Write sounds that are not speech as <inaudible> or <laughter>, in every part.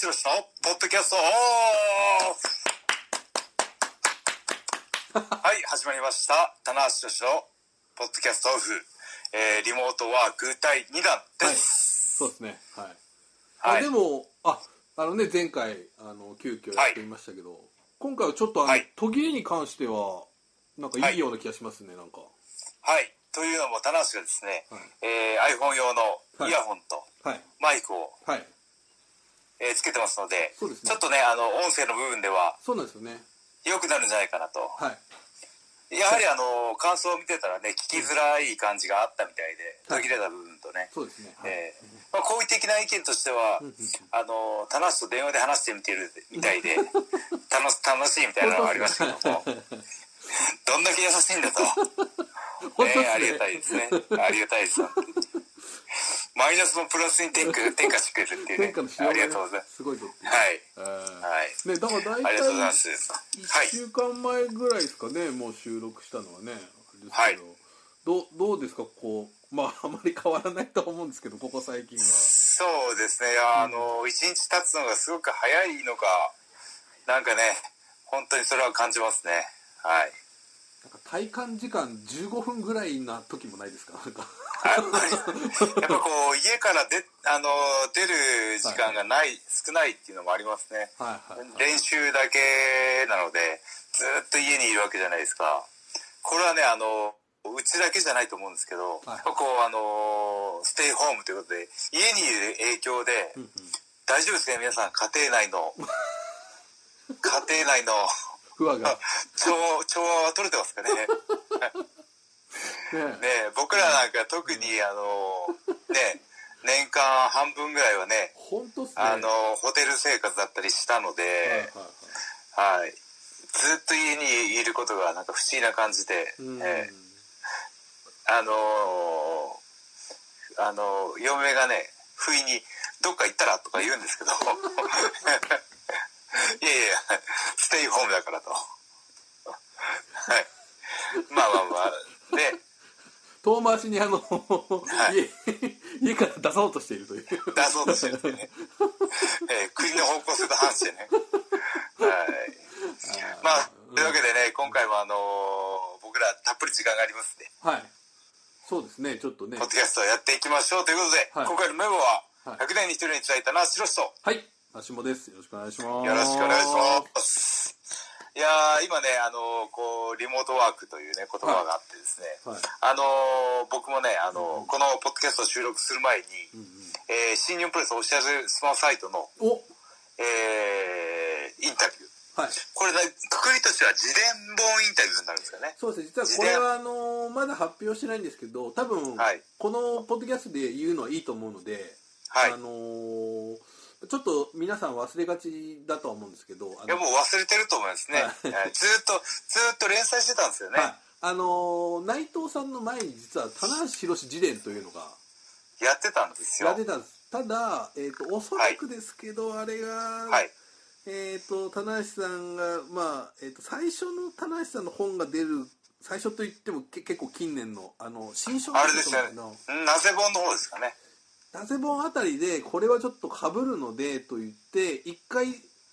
橋宏のポッドキャストオフ <laughs> はい始まりました。棚橋宏のポッドキャストオフ、えー、リモートワーク第2弾です、そうですね。はい、はい。あでもああのね前回あの急遽やってみましたけど、今回はちょっとあの、はい。途切れに関してはなんかいいような気がしますね、なんか。はい。というのも棚橋がですね、はい。えー iPhone 用のイヤホンとはい。マイクを、はいえーつけてますのでね。ちょっとねあの音声の部分ではそうなんですよね。良くなるんじゃないかなと。はい。やはりあの感想を見てたらね聞きづらい感じがあったみたいではい途切れた部分とね、そうですね。はい、えーまあ、好意的な意見としては、あの田無と電話で話してみてるみたいで <laughs> 楽し楽しいみたいなのがありましたけども <laughs> どんだけ優しいんだと、<laughs> ね。ねありがたいですね。ありがたいです。マイナスのプラスに転嫁 <laughs> 転嫁してくれるっていう天下のねありがとうございます。すごいぞっていうはい。えーはい。ねだから大ありがとうございま体す。1はい。週間前ぐらいですかねもう収録したのはね。はい。ど。うどうですかこうまああまり変わらないと思うんですけどここ最近は。そうですね。あの一日経つのがすごく早いのかなんかね本当にそれは感じますね。はい体感時間15分ぐらいな時もないですか？やっぱり。やっぱこう家からであの出る時間がない、少ないっていうのもありますね。はいはいはい練習だけなのでずっと家にいるわけじゃないですか。これはねあのうちだけじゃないと思うんですけど、はいこうあのステイホームということで家にいる影響で、うんうん。大丈夫ですか皆さん。家庭内の。<laughs> 家庭内の不和が。調調和は取れてますかね。<laughs> ねね僕らなんか特にあのね年間半分ぐらいはね本当っすね。あのホテル生活だったりしたので、はい。はいずっと家にいることがなんか不思議な感じで、うん。えーあのーあの嫁がね不意に「どっか行ったら?」とか言うんですけどいやいやステイホームだからと。はい。まあまあまあで遠回しにあの、い。家家から出そうとしているという。出そうとしてるんでね、えー国の方向性と反してね。はい。まあというわけでね今回もあのー僕らたっぷり時間がありますんで。はい。そうですねちょっとね。ポッドキャストをやっていきましょうということで、はい。今回のメモははい。100年に一人にいただいたなしろしとはい足もです。よろしくお願いします。よろしくお願いします。いやー今ねあのーこうリモートワークというね言葉があってですね、はい。あのー僕もねあのーうん。このポッドキャストを収録する前に、うんうん。えー新日本プロレスオフィシャルスマホサイトの、お。えーインタビュー。はい。これねくくりとしては自伝本インタビューになるんですかね。そうです。ね実はこれはあのまだ発表してないんですけど多分、はい。このポッドキャストで言うのはいいと思うので、はい。あのーちょっと皆さん忘れがちだとは思うんですけどあいやもう忘れてると思いますね、はい。はい。ずーっとずーっと連載してたんですよね、はい。あのー内藤さんの前に実は棚橋宏自伝というのがやってたんですよ。やってたんです。ただ、えー、とおそらくですけど、あれが、はい。えー、と棚橋さんが、まあえー、と最初の棚橋さんの本が出る最初といってもけ結構近年のあの新書あれですよね。のなぜ本の方ですかねなぜ本あたりでこれはちょっとかぶるのでと言って一回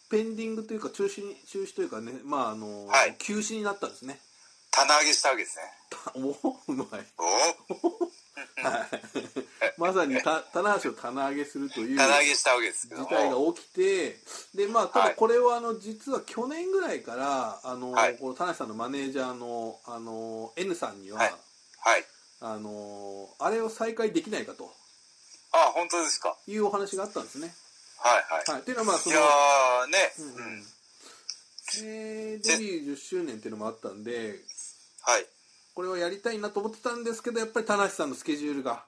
ペンディングというか中止に中止というかねまああの、はい。休止になったんですね。棚上げしたわけですね。<laughs> おうまいおはい。<laughs> まさにた <laughs> 棚橋を棚上げするという棚上げしたわけです事も態が起きてでまあたはい。だこれはあの実は去年ぐらいからあの、はい。この田無さんのマネージャーのあの N さんには、はい。はい。あのあれを再開できないかとあ本当ですか。いうお話があったんですね。はいはい、はい、というのはまあそい、のやーね。ううん。ん、うん。でデビュー10周年っていうのもあったんではい。これはやりたいなと思ってたんですけどやっぱり田無さんのスケジュールがは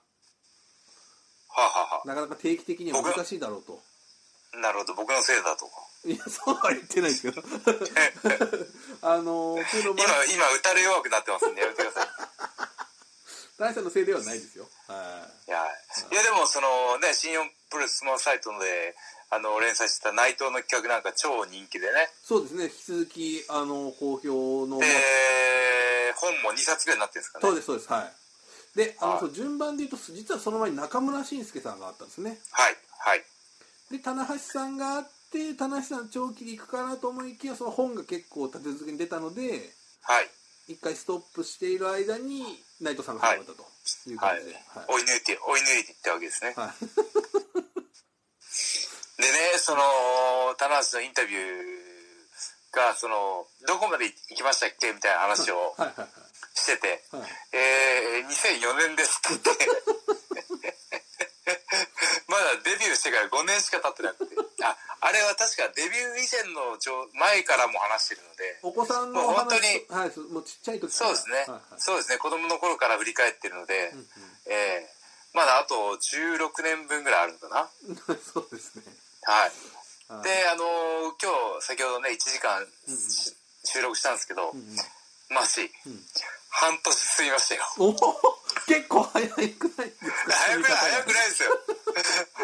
あ、はあはなかなか定期的には難しいだろうと。あ、なるほど。僕のせいだと。いやそうは言ってないですけど。<laughs> あのというのも今今打たれ弱くなってますんでやめてください田無さんのせいではないですよ。はい。い。やいやでもそのね新日本プロレススマホサイトであの連載してた内藤の企画なんか超人気でね。そうですね。引き続きあの好評の、で本も2冊ぐらいになってるんですかね。そうですそうです。はい。であの、はい。そう順番で言うと実はその前に中村慎介さんがあったんですね。はいはい。で棚橋さんがあって棚橋さん長期で行くかなと思いきやその本が結構立て続けに出たのではい。一回ストップしている間に内藤さんが始まったというはい感じで、はい。追い抜いて、追い抜いていったわけですね。はい。<laughs> でね、その、棚橋のインタビューが、その、どこまで行きましたっけ？みたいな話をはい。はい。してて、はい。はいえー、2004年ですって言って、まだデビューしてから5年しか経ってなくて、<laughs> あ、あれは確かデビュー以前の状前からも話してるので、お子さんのも本当にはいもうちっちゃい時から。そうですね、はいはい。そうですね、子供の頃から振り返ってるので、うんえーまだあと16年分ぐらいあるのかな。う <laughs> んそうですね。はい。はい。で、あのー今日先ほどね、1時間うんうん。し収録したんですけど、うんうん。マジ、うん。半年過ぎましたよ。お結構早くないですか早くない、早くいないですよ。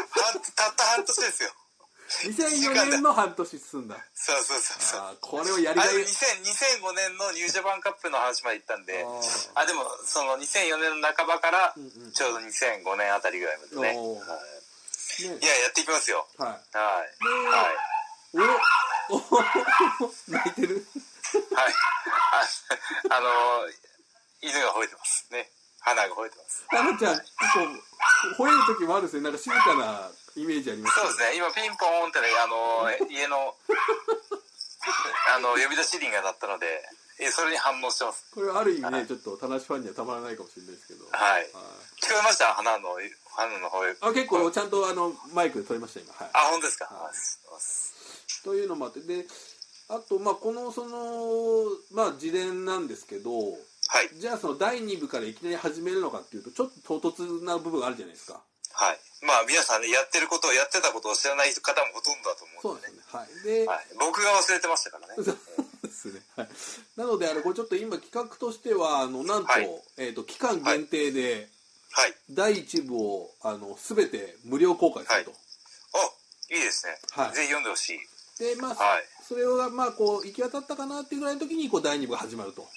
半たった半年ですよ。2004年の半年進んだ。そうそうそうそう。これをやりあれがい2000 2005年のニュージャパンカップの話まで行ったんで。あでもその2004年の半ばからちょうど2005年あたりぐらいまでね、はい。ね。いややっていきますよ。はい。はい。はい。おお <laughs> 泣いてる。はい。ああの犬が吠えてます。ね花が吠えてます。タナちゃん結構吠える時もあるんですね。なんか静かなイメージありますそうですね。今ピンポーンってねあの <laughs> 家のあの呼び出し鈴が鳴ったのでえそれに反応してます。これはある意味はい。ねちょっと田無ファンにはたまらないかもしれないですけど。はい。聞こえました？花の花の吠え。あ結構ちゃんとあのマイクで撮りました今。はい。あ本当ですか、はい。というのもあってであとまあこのそのまあ自伝なんですけどはいじゃあその第2部からいきなり始めるのかっていうとちょっと唐突な部分があるじゃないですかはい。まあ皆さんね、やってることをやってたことを知らない方もほとんどだとそう思うんでね。ですねはいで、はい。僕が忘れてましたからね。<laughs> そうですね。はい。なので、あの、これちょっと今企画としては、あの、なんと、はいえっ、と、期間限定で、はい。第1部を、あの、すべて無料公開すると。お、いいですね。はいぜひ読んでほしい。で、まあ、はい。それが、まあ、こう、行き渡ったかなっていうぐらいの時に、こう、第2部が始まると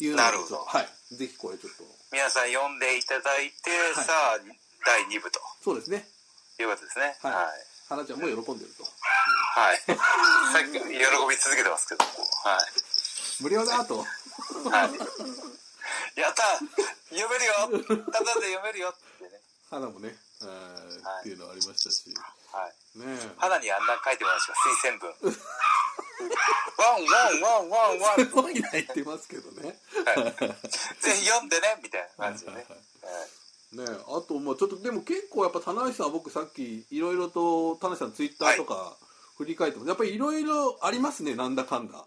いうなるほどはい。ぜひこれちょっと、皆さん読んでいただいて、はいさあ、第2部とそうですね。いうことですね。はいはい。花ちゃんも喜んでると。はい。さっき喜び続けてますけども。は無料だと。い。はい。やった読めるよただで読めるよってね。花もね、えーはいっていうのはありましたし。はい。ねえ。花にあんな書いてもらした推薦文。<laughs> ワンワンワンワンワンすごい泣いてますけどね。ぜひ読んでねみたいな感じでね。は <laughs> いねあとまあちょっとでも結構やっぱ棚橋さんは僕さっきいろいろと棚橋さんツイッターとか振り返っても、やっぱりいろいろありますねなんだかんだ。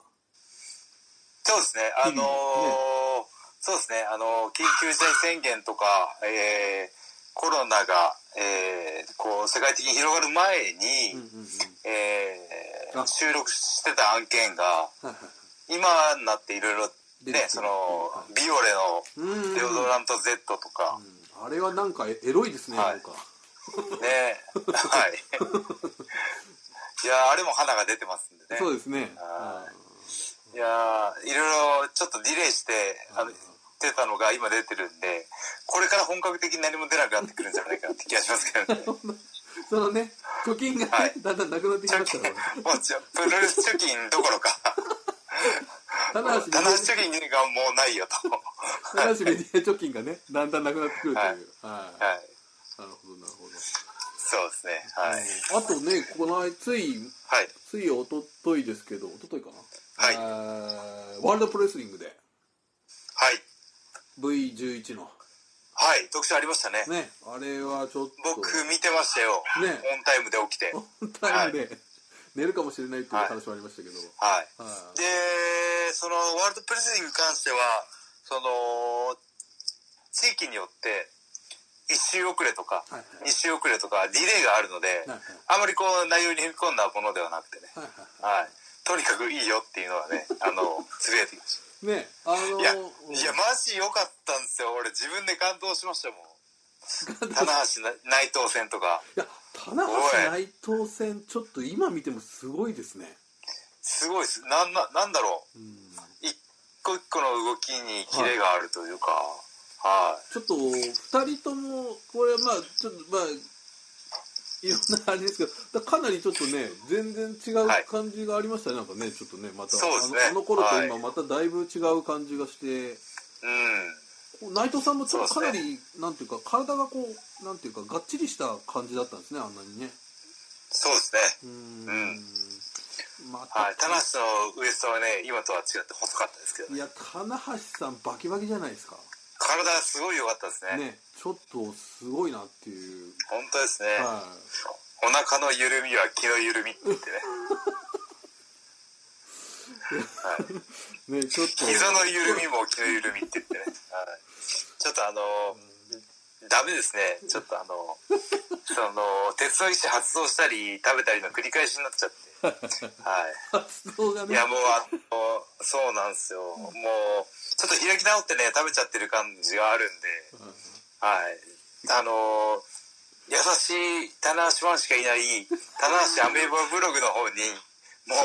そうですね。あのー日々。そうですね。あのー緊急事態宣言とか、えーコロナが、えーこう世界的に広がる前に、うんうんうん。えーあ。収録してた案件がはいはい。今になっていろいろねそのはいビオレのデオドラント Z とか、うん。あれはなんかエロいですね、はい。なんか。ね。はい。<laughs> いやーあれも花が出てますんでね。そうですね。はい。やーいろいろちょっとディレイしてあの出たのが今出てるんでこれから本格的に何も出なくなってくるんじゃないかなって気がしますけどね。う <laughs> んそのね貯金がね、はい。だんだんなくなってきましたからね。もうプロレス貯金どころか棚橋貯金がもうないよと。棚橋メディア貯金がねだんだんなくなってくるという。はい、はい。なるほどなるほど。そうですねはい。あとねこの間ついはい。ついおとといですけどおとといかな？はい。ワールドプロレスリングで。はい。V11 の。はい特集ありましたね。ねあれはちょっと。僕見てましたよ、ね。オンタイムで起きて。オンタイムで寝るかもしれないっていう話もありましたけど、はい。はい。でそのワールドプレスリングに関してはその地域によって1周遅れとかはいはい。2周遅れとかディレイがあるので、はいあまりこう内容に踏み込んだものではなくてね、はいはいはい、とにかくいいよっていうのはね <laughs> あのつぶやいてきましねあのたいやうんいやマジ良かったんですよ。俺自分で感動しましたもん <laughs> 棚橋な内藤戦とか。いや棚橋内藤戦ちょっと今見てもすごいですね。すごいです。なんななんだろう。うん。一個一個の動きにキレがあるというか。はい。ちょっと2人ともこれまあちょっとまあいろんなあれですけどだかなりちょっとね全然違うはい感じがありましたね、なんかねちょっとねまたねあのあの頃とはい。今まただいぶ違う感じがして、うん。内藤さんもちょっとかなり、なんていうか体がこうなんていうかがっちりした感じだったんですねあんなにねそうですね。うーんうんまた、はい。田無のウエストはね、今とは違って細かったですけどね。いや棚橋さんバキバキじゃないですか体すごい良かったですね。ねちょっとすごいなっていう本当ですね。はお腹の緩みは気の緩みって言ってね。<laughs> はい。いねちょっと膝の緩みも気の緩みって言ってね。はい。ちょっとあの、ダメですね。ちょっとあの、<laughs> その、鉄の意志発動したり食べたりの繰り返しになっちゃって。<laughs> はい。発動がね。いやもうあのそうなんですよ、もうちょっと開き直ってね食べちゃってる感じがあるんで。はい。あの優しい棚橋ファンしかいない棚橋アメーバブログの方にもう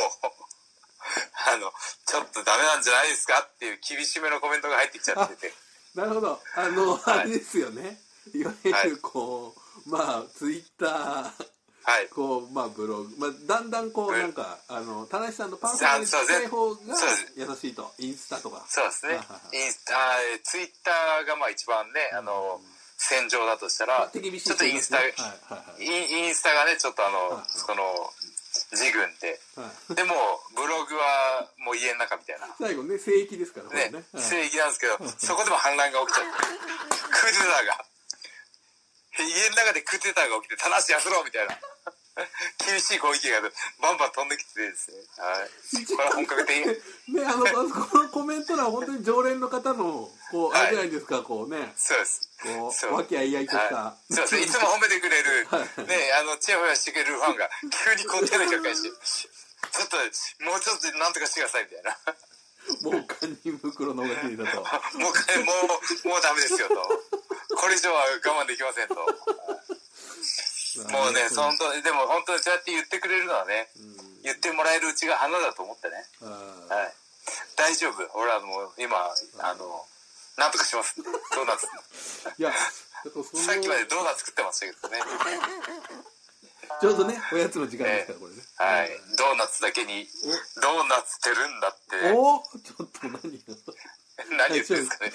あのちょっとダメなんじゃないですかっていう厳しめのコメントが入ってきちゃっててなるほど。あの、はい。あれですよね。いわゆるこう、まあツイッターはい。こうまあブログ、まあ、だんだんこううんなんかあの田中さんのパーソナリティに近い方が優しいと。インスタとか。そうですね。インスタえーツイッターがまあ一番ねあの戦場だとしたらちょっとインスタはいはいはいインスタがねちょっとあのはい。その自軍で。はい。でもブログはもう家の中みたいな。最後ね聖域ですからねね。はい。聖域なんですけど <laughs> そこでも反乱が起きちゃって。クーデターが。家の中でクーデターが起きて正しやせろみたいな <laughs> 厳しい攻撃がバンバン飛んできてですね。はい。これは本格的 <laughs> ねあのこのコメント欄は本当に常連の方のこう、はいあれじゃないですかこう。ねそうです。こそうう和気あいあいとした、はい、そうですいつも褒めてくれる、はい。ね、あの、チヤホヤしてくれるファンが、急にこう手のひら返して、ちょっと、もうちょっとなんとかしてください、みたいな。もう堪忍袋の方が綺麗だと。もうか、もう、もうダメですよ、と。これ以上は我慢できませんと。もうね、そ本当に、でも本当にそうやって言ってくれるのはね、うん言ってもらえるうちが花だと思ってね。あはい。大丈夫。俺はもう、今、あの、なんとかします。ドーナツ。ー <laughs> いやさっきまでドーナツ作ってましたけどね。<laughs> ちょうどねおやつの時間ですからこれねはい。ドーナツだけに、ドーナツってるんだって。おおちょっと何が <laughs> 何言ってんですかね。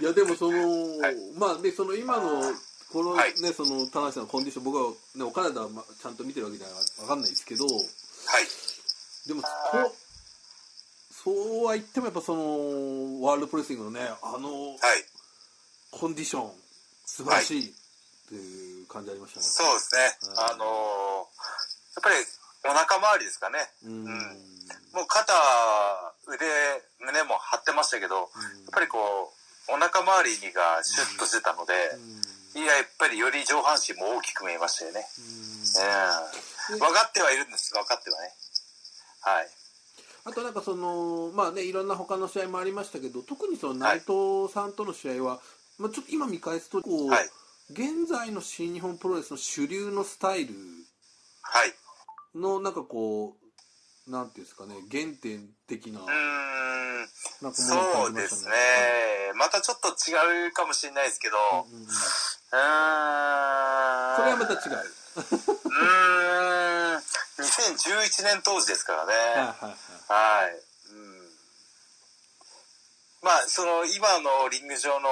いやでもその、はいまあでその今のこのね、はい。その田中さんのコンディション僕はねお体はまちゃんと見てるわけじゃわかんないですけどはい。でもこそうは言ってもやっぱそのワールドプロレスリングのねあのはい。コンディション素晴らしいっていう感じありましたね、そうですね。うんあのーやっぱりお腹周りですかね。うん。もう肩、腕、胸も張ってましたけど、やっぱりこう、お腹周りがシュッとしてたので、いや、やっぱりより上半身も大きく見えましたよね。うん。分かってはいるんです。分かってはね。はい。あとなんかそのまあねいろんな他の試合もありましたけど特にその内藤さんとの試合は、まあ、ちょっと今見返すとこう、はい。現在の新日本プロレスの主流のスタイルはい。のなんかこうなんていうんですかね原点的なうーん。なんかものをそうですね。またちょっと違うかもしれないですけど、はいうんうんうーん。それはまた違ううーん。2011年当時ですからね。はいはいはいはい。うん。まあ、その、今のリング上の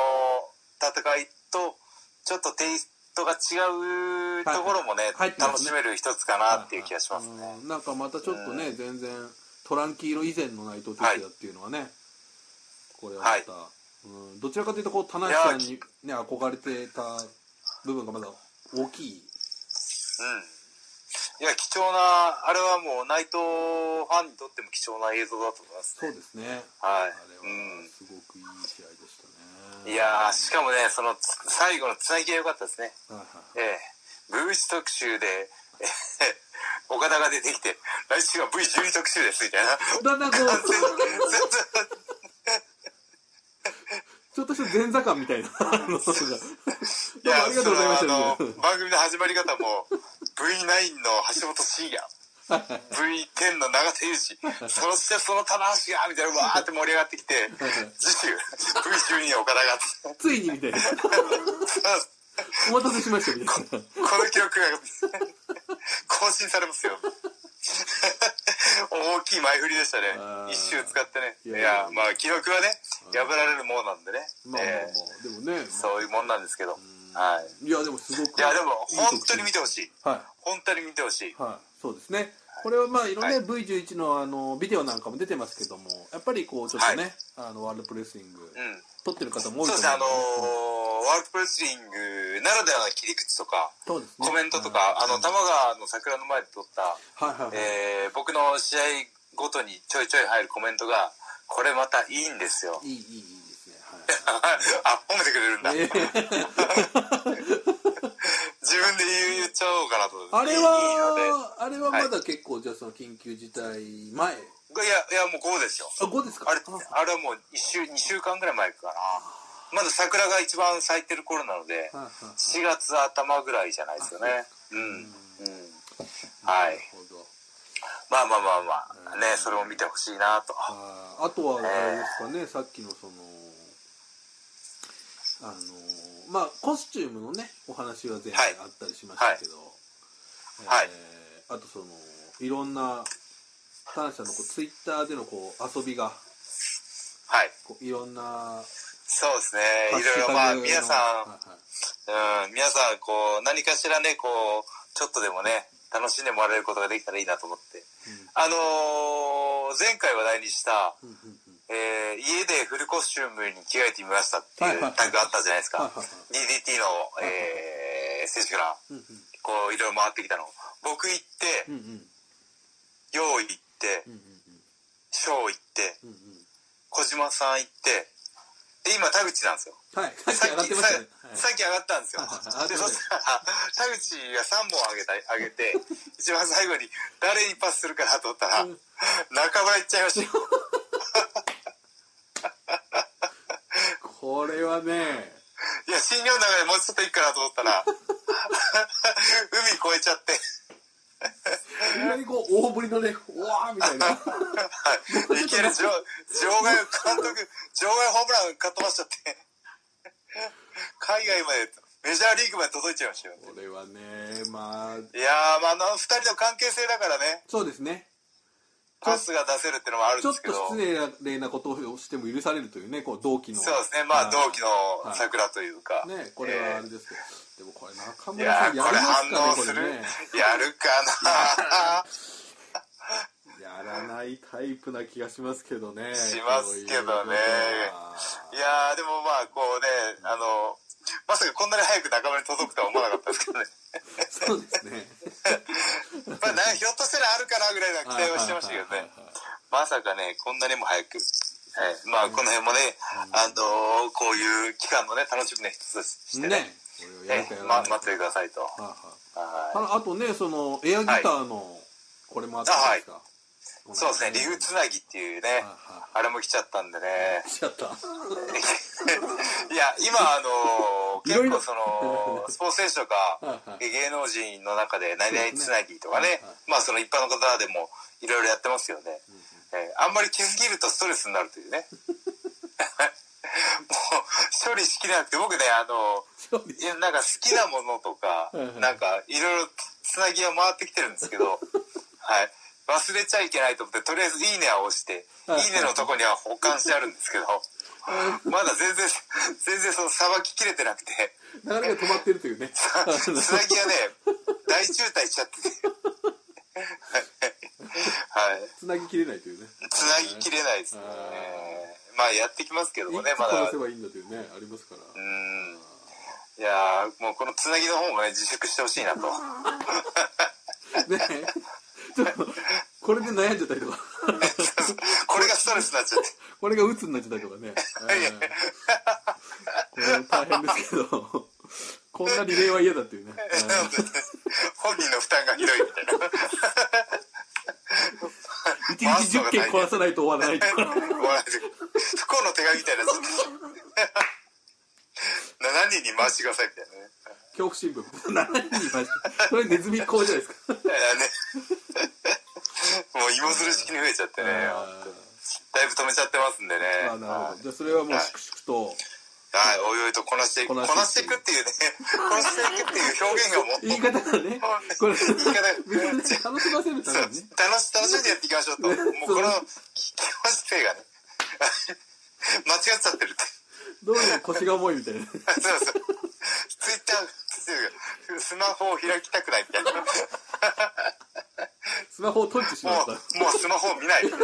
戦いと、ちょっとテイストが違うところもね、はいね。楽しめる一つかなっていう気がしますね。うん。なんかまたちょっとね、全然トランキーロ以前の内藤哲也っていうのはね、これはまた、うん、どちらかというとこう田中さんに、ね、憧れてた部分がまだ大きい。うん。いや、貴重な、あれはもう内藤ファンにとっても貴重な映像だと思いますね。そうですね。はい。あれはすごくいい試合でしたね、いやー、しかもね、そのつ最後のつなぎが良かったですね。はいはいええ、V 1特集で、ええ岡田が出てきて、来週は V12 特集ですみたいな。だんだんこうちょっとした前座感みたいな。いやありがとうございました。番組の始まり方も V9 の橋本真也 <laughs> V10 の永田裕二そしてその棚橋がみたいなわーって盛り上がってきて次週 V12 の岡田がついにみたいなお待たせしましたみたいな。この記録が更新されますよ。大きい前振りでしたね一周使ってね。いいやまあ記録はね、破られるものなんでね。まあまあまあえー、でもね。そういうもんなんですけど。うんはい。いや、でもすごく。いや、でも本当に見て。てほしい。は本当に見てほしいい。。はい。そうですね。これはまあいろんなはい V11 のあのビデオなんかも出てますけども、やっぱりこうちょっとね、あのワールドプレスリングうん。撮ってる方も多いと思そうですね、あのうんー、ワールドプレスリングならではの切り口とか、そうですね。コメントとか、はいあの、玉川の桜の前で撮った、はいはいはい。えー僕の試合ごとにちょいちょい入るコメントが、これまたいいんですよ。いいいいいいですね。はい。<laughs> あ、褒めてくれるんだ。えー自分で言っちゃおうかなと。あれは、あれはまだ結構、じゃあその緊急事態前？いや、いや、もう5ですよ。あ、5ですか？あれ、あれはもう1週、2週間ぐらい前かな。まだ桜が一番咲いてる頃なので、はいはいはい4月頭ぐらいじゃないですよね。うん。うん。はいなる。ほど。まあまあまあまあ、ね、それも見てほしいなと。あとはあれですかね、さっきのそのあのまあコスチュームのねお話は前回あったりしましたけど、はいえーあとそのいろんな田中さんのこうツイッターでのこう遊びがはい。こういろんなそうですね。いろいろまあ、皆さはいはいん、うん、皆さん、こう、何かしらね、こう、ちょっとでもね、楽しんでもらえることができたらいいなと思って。あのー前回話題にした、うんうんうんうんえー家でフルコスチュームに着替えてみましたってはいい。うタグあったじゃないですか。はいはいはい。DDT の、えー、選手から、うんこう、いろいろ回ってきたの。僕行ってうんう、ん。うん用意行ってうん、うんショー行って、うんうん。小島さん行って、で、今、田口なんですよ。はい。さっきささっき上がったんですよ。で、はい。そしたら、田口が3本上げた、上げて、<laughs> 一番最後に誰にパスするかなと思ったら、うん。中村行っちゃいましたよ。<laughs> これはね。いや、新日本の中でもうちょっといいかなと思ったら、<laughs> 海越えちゃって、いきなりこう大振りのねうわーみたいな。はい。いきなり場場外監督、場外ホームランかっ飛ばしちゃって、海外まで、メジャーリーグまで届いちゃいましたよ。これはねまあ。いやー、まあ、あの二人の関係性だからね、そうですねパスが出せるっていうのもあるんちょっですけど、と失礼なことをしても許されるというねこう同期の。そうですね、まあ、同期のはい桜というか。ねこれはあえれですけど、でもこれ中ーい村さんやすかね反応する。これねやるかな。やらないタイプな気がしますけどね。しますけどね。いやー、でもまあ、こうね、あの、まさかこんなに早く仲間に届くとは思わなかったですけどね。そうですね。まあ、なひょっとしたらあるかなぐらいの期待はしてましたけどね。まさかね、こんなにも早く。はい、まあ、この辺もね、あのこういう期間のね、楽しみの一つとしてね、ね。これをやるかえま、待っててくださいと。はいはああとねそのエアギターのこれもあったじゃないですか、い。そうですね、リフつなぎっていうね、はあれも来ちゃったんでね。いしちゃった。<laughs> いや、今、あの結構その、<laughs> スポーツ選手とか芸能人の中で何々つなぎとかねまあその一般の方でもいろいろやってますよね。えーあんまり気づきるとストレスになるというね。<laughs> もう、処理しきれなくて、僕ね、あの、なんか好きなものとかなんかいろいろつなぎは回ってきてるんですけど、<laughs> はい。忘れちゃいけないと思って、とりあえずいいねは押して、はい。いいねのとこには保管してあるんですけど、<laughs> まだ全然、<laughs> 全然そのさばききれてなくて、流れが止まってるというね <laughs> つなぎがね、大渋滞しちゃってて、はい。つなぎきれないというねつなぎきれないですねあ。まあやってきますけどもね、まだ。殺せばいいんだというねありますからうん。いやーもうこのつなぎの方もね、自粛してほしいなと。ねちょっとこれで悩んじゃったりとか。<laughs> これがストレスになっちゃって。これが鬱になっちゃったりとかね、えーこれ大変ですけど。こんなリレーは嫌だっていうね、え <laughs> ー本人の負担がひどいみたいな。一日10件壊さないと終わらないとか終わらない。不幸の手紙みたいな。やつ。何人に回してくださいみたいなね。恐怖新聞。何人いましたそれネズミ講じゃないですか。いやね。もう芋づる式に増えちゃってね。あだいぶ止めちゃってますんでね。ーあなるほどじゃあそれはもう粛々とはい、おいおいとこなしていく、ここなしていくっていうね、<laughs> こなしていくっていう表現がもう、言い方がね、<laughs> これ、言い方が楽しませるためにね。楽し楽しんでやっていきましょうと。もうこの気持ち性がね、<laughs> 間違っちゃってるって。どうにも腰が重いみたいな。そうそう。ツイッター、スマホを開きたくないみたいな。も <laughs> スマホを閉じてしまった。う、もうスマホを見ない。<laughs>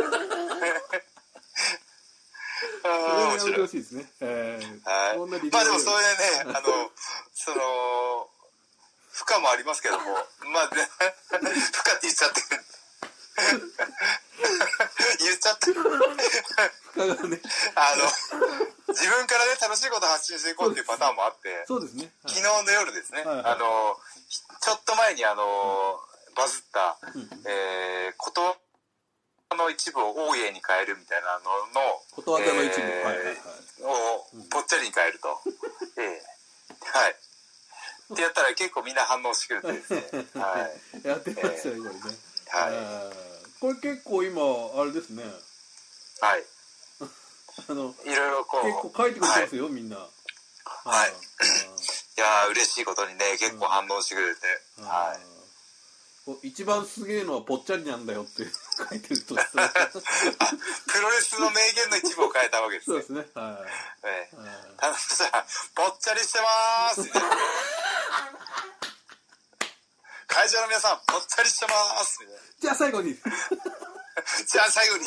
面白い。ですね。えーはい。まあでもそれでね、あの、その、負荷もありますけども、まあ、ね、負荷って言っちゃってる。<laughs> 言っちゃってる。負荷がね、あの、自分からね、楽しいことを発信していこうっていうパターンもあって、そうですね。はい昨日の夜ですね、はいはいあの、ちょっと前にあの、バズった、うんえー、ことの一部を大家に変えるみたいなのの、ことわざの一部。えーはいはいはい。をぽっちゃりに変えると。<laughs> ええはい。ってやったら結構みんな反応してくれてですね。<laughs> はい。やってましたね、これね。はいえーこれ結構今、あれですね。はい。あの、いろいろこう。結構書いてくれてますよ、みんな。はいいやー嬉しいことにね、結構反応してくれて。あーはい。一番すげえのはぽっちゃりなんだよって書いてると。<laughs> あ、プロレスの名言の一部を変えたわけですねそうで。すね。はい。ええはいただそしたら、ぽっちゃりしてまーす。<laughs> 会場の皆さん、ぽっちゃりしてまーす。じゃあ最後に、<laughs> じゃあ最後に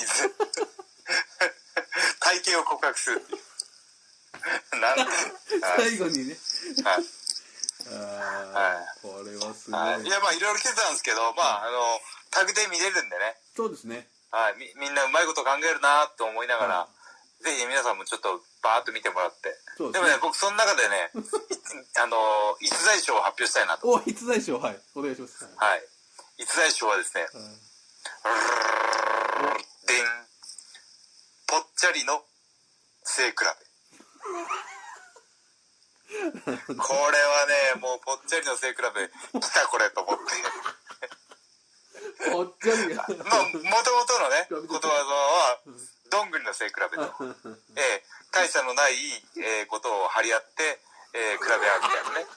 体型を告白するっていう。<laughs> なん最後にね。はいあはーこれはすごはい、いい。や、まあいろいろ来てたんですけど、まあ、あの、タグで見れるんでね、そうですね。はい、みみんなうまいこと考えるなと思いながら、はぜひ皆さんもちょっとバーッと見てもらって。そうですねでもね、僕その中でね、い <laughs> あの、逸材賞を発表したいなと。お、逸材賞、はい。お願いします。はいはい。逸材賞はですね、でん。ぽっちゃりの背比べ。<laughs> これはね、もうぽっちゃりの背比べ、来たこれと思って。ぽっちゃりが。まあ、もともとのね、ことわざは、どんぐりの背比べと。<laughs> ええ大差のない、えーことを張り合って、えー比べ合うみたいなね。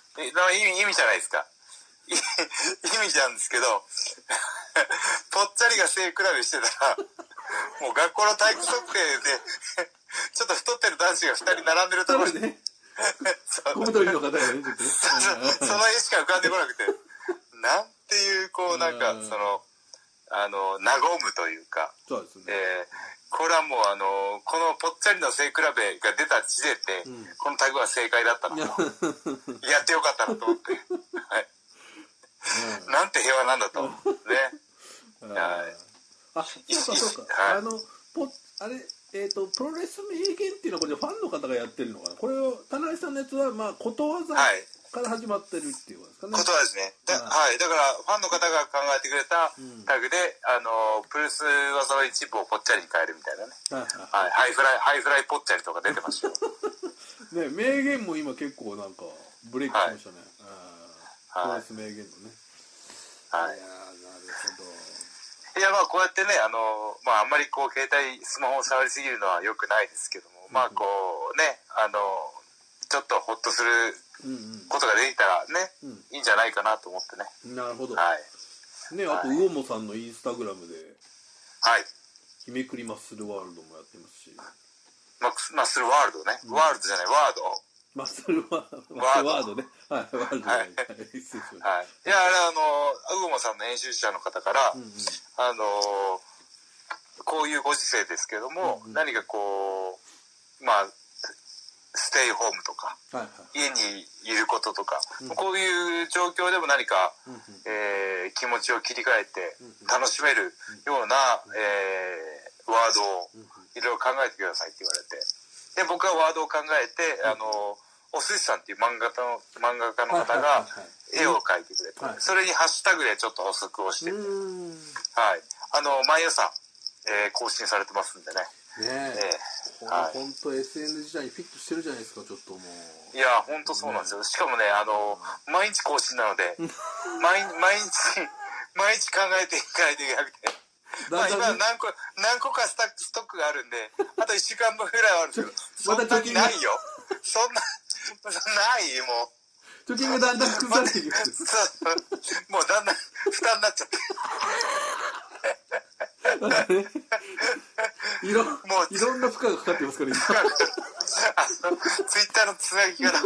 意味、意味じゃないですか。い意味なんですけど、ぽっちゃりが背比べしてたら、もう学校の体育測定で、ちょっと太ってる男子が二人並んでるところに、そうね。そう。小太りの絵しか浮かんでこなくて、なんていう、こう、なんかうん、その、あの、和むというか、そうですね。えーこれはもうあのこのぽっちゃりの背比べが出た時点で、うん。このタグは正解だったなと。<laughs> やってよかったなと思って、はい、なんて平和なんだと。ね。<laughs> うん。はい。あ、そうかそうか。はい。あの、ぽ、あれ、えっ、と、プロレス名言っていうのはこれファンの方がやってるのかな？これを、田中さんのやつは、まあ、ことわざはい。から始まってるっていうことですかね。ことはですね。だ,、ははい、だからファンの方が考えてくれたうん。タグで、あのプロレス技の一部をぽっちゃりに変えるみたいなね、はいははい、ハイフライハイフライぽっちゃりとか出てましたよ。い <laughs> ね、名言も今結構なんか、ブレイクしましたね。あーはい。名言のね。はい。いやーなるほど。いやまあこうやってねあの、まあ、あんまりこう携帯スマホを触りすぎるのは良くないですけども、まあこうねあのちょっとホッとするうんことができたらね、うん。いいんじゃないかなと思ってね。うん。なるほど。はい。ね、あと、魚もさんのインスタグラムで、はい。日めくりマッスルワールドもやってますし、マックスマッスルワールドね、ワールドじゃないワードマッスルワード。ね。はい、ワールドじゃない。はい。はい失礼しました。はい。いやあのウゴモさんの編集者の方から、うんうん。あのこういうご時世ですけども、うんうん。何かこうまあステイホームとかはいはい。家にいることとか、うん。こういう状況でも何か、うんうん。えー気持ちを切り替えてうんうん。楽しめるような、えーワードをうんうん。いろいろ考えてくださいって言われてで僕はワードを考えて、あのおすしさんっていう漫画家の漫画家の方が絵を描いてくれて、はい。それにハッシュタグでちょっと補足をして。はい、あの毎朝、えー更新されてますんでね、ねえ。え。ーはい。本当 SN 時代にフィットしてるじゃないですか、ちょっともう。いや本当そうなんですよ。しかもねあの毎日更新なので <laughs> 毎毎日毎日考えていかないといけなくてまあ今何個、何個かスタック、ストックがあるんで、あと1週間分ぐらいはあるんですけど、そんなにないよ。そんな、ないも貯金がだんだんう。崩されていくそうもうだんだん負担になっちゃって。いろもういろんな負荷がかかってますから今ツイッターのつなぎから、イ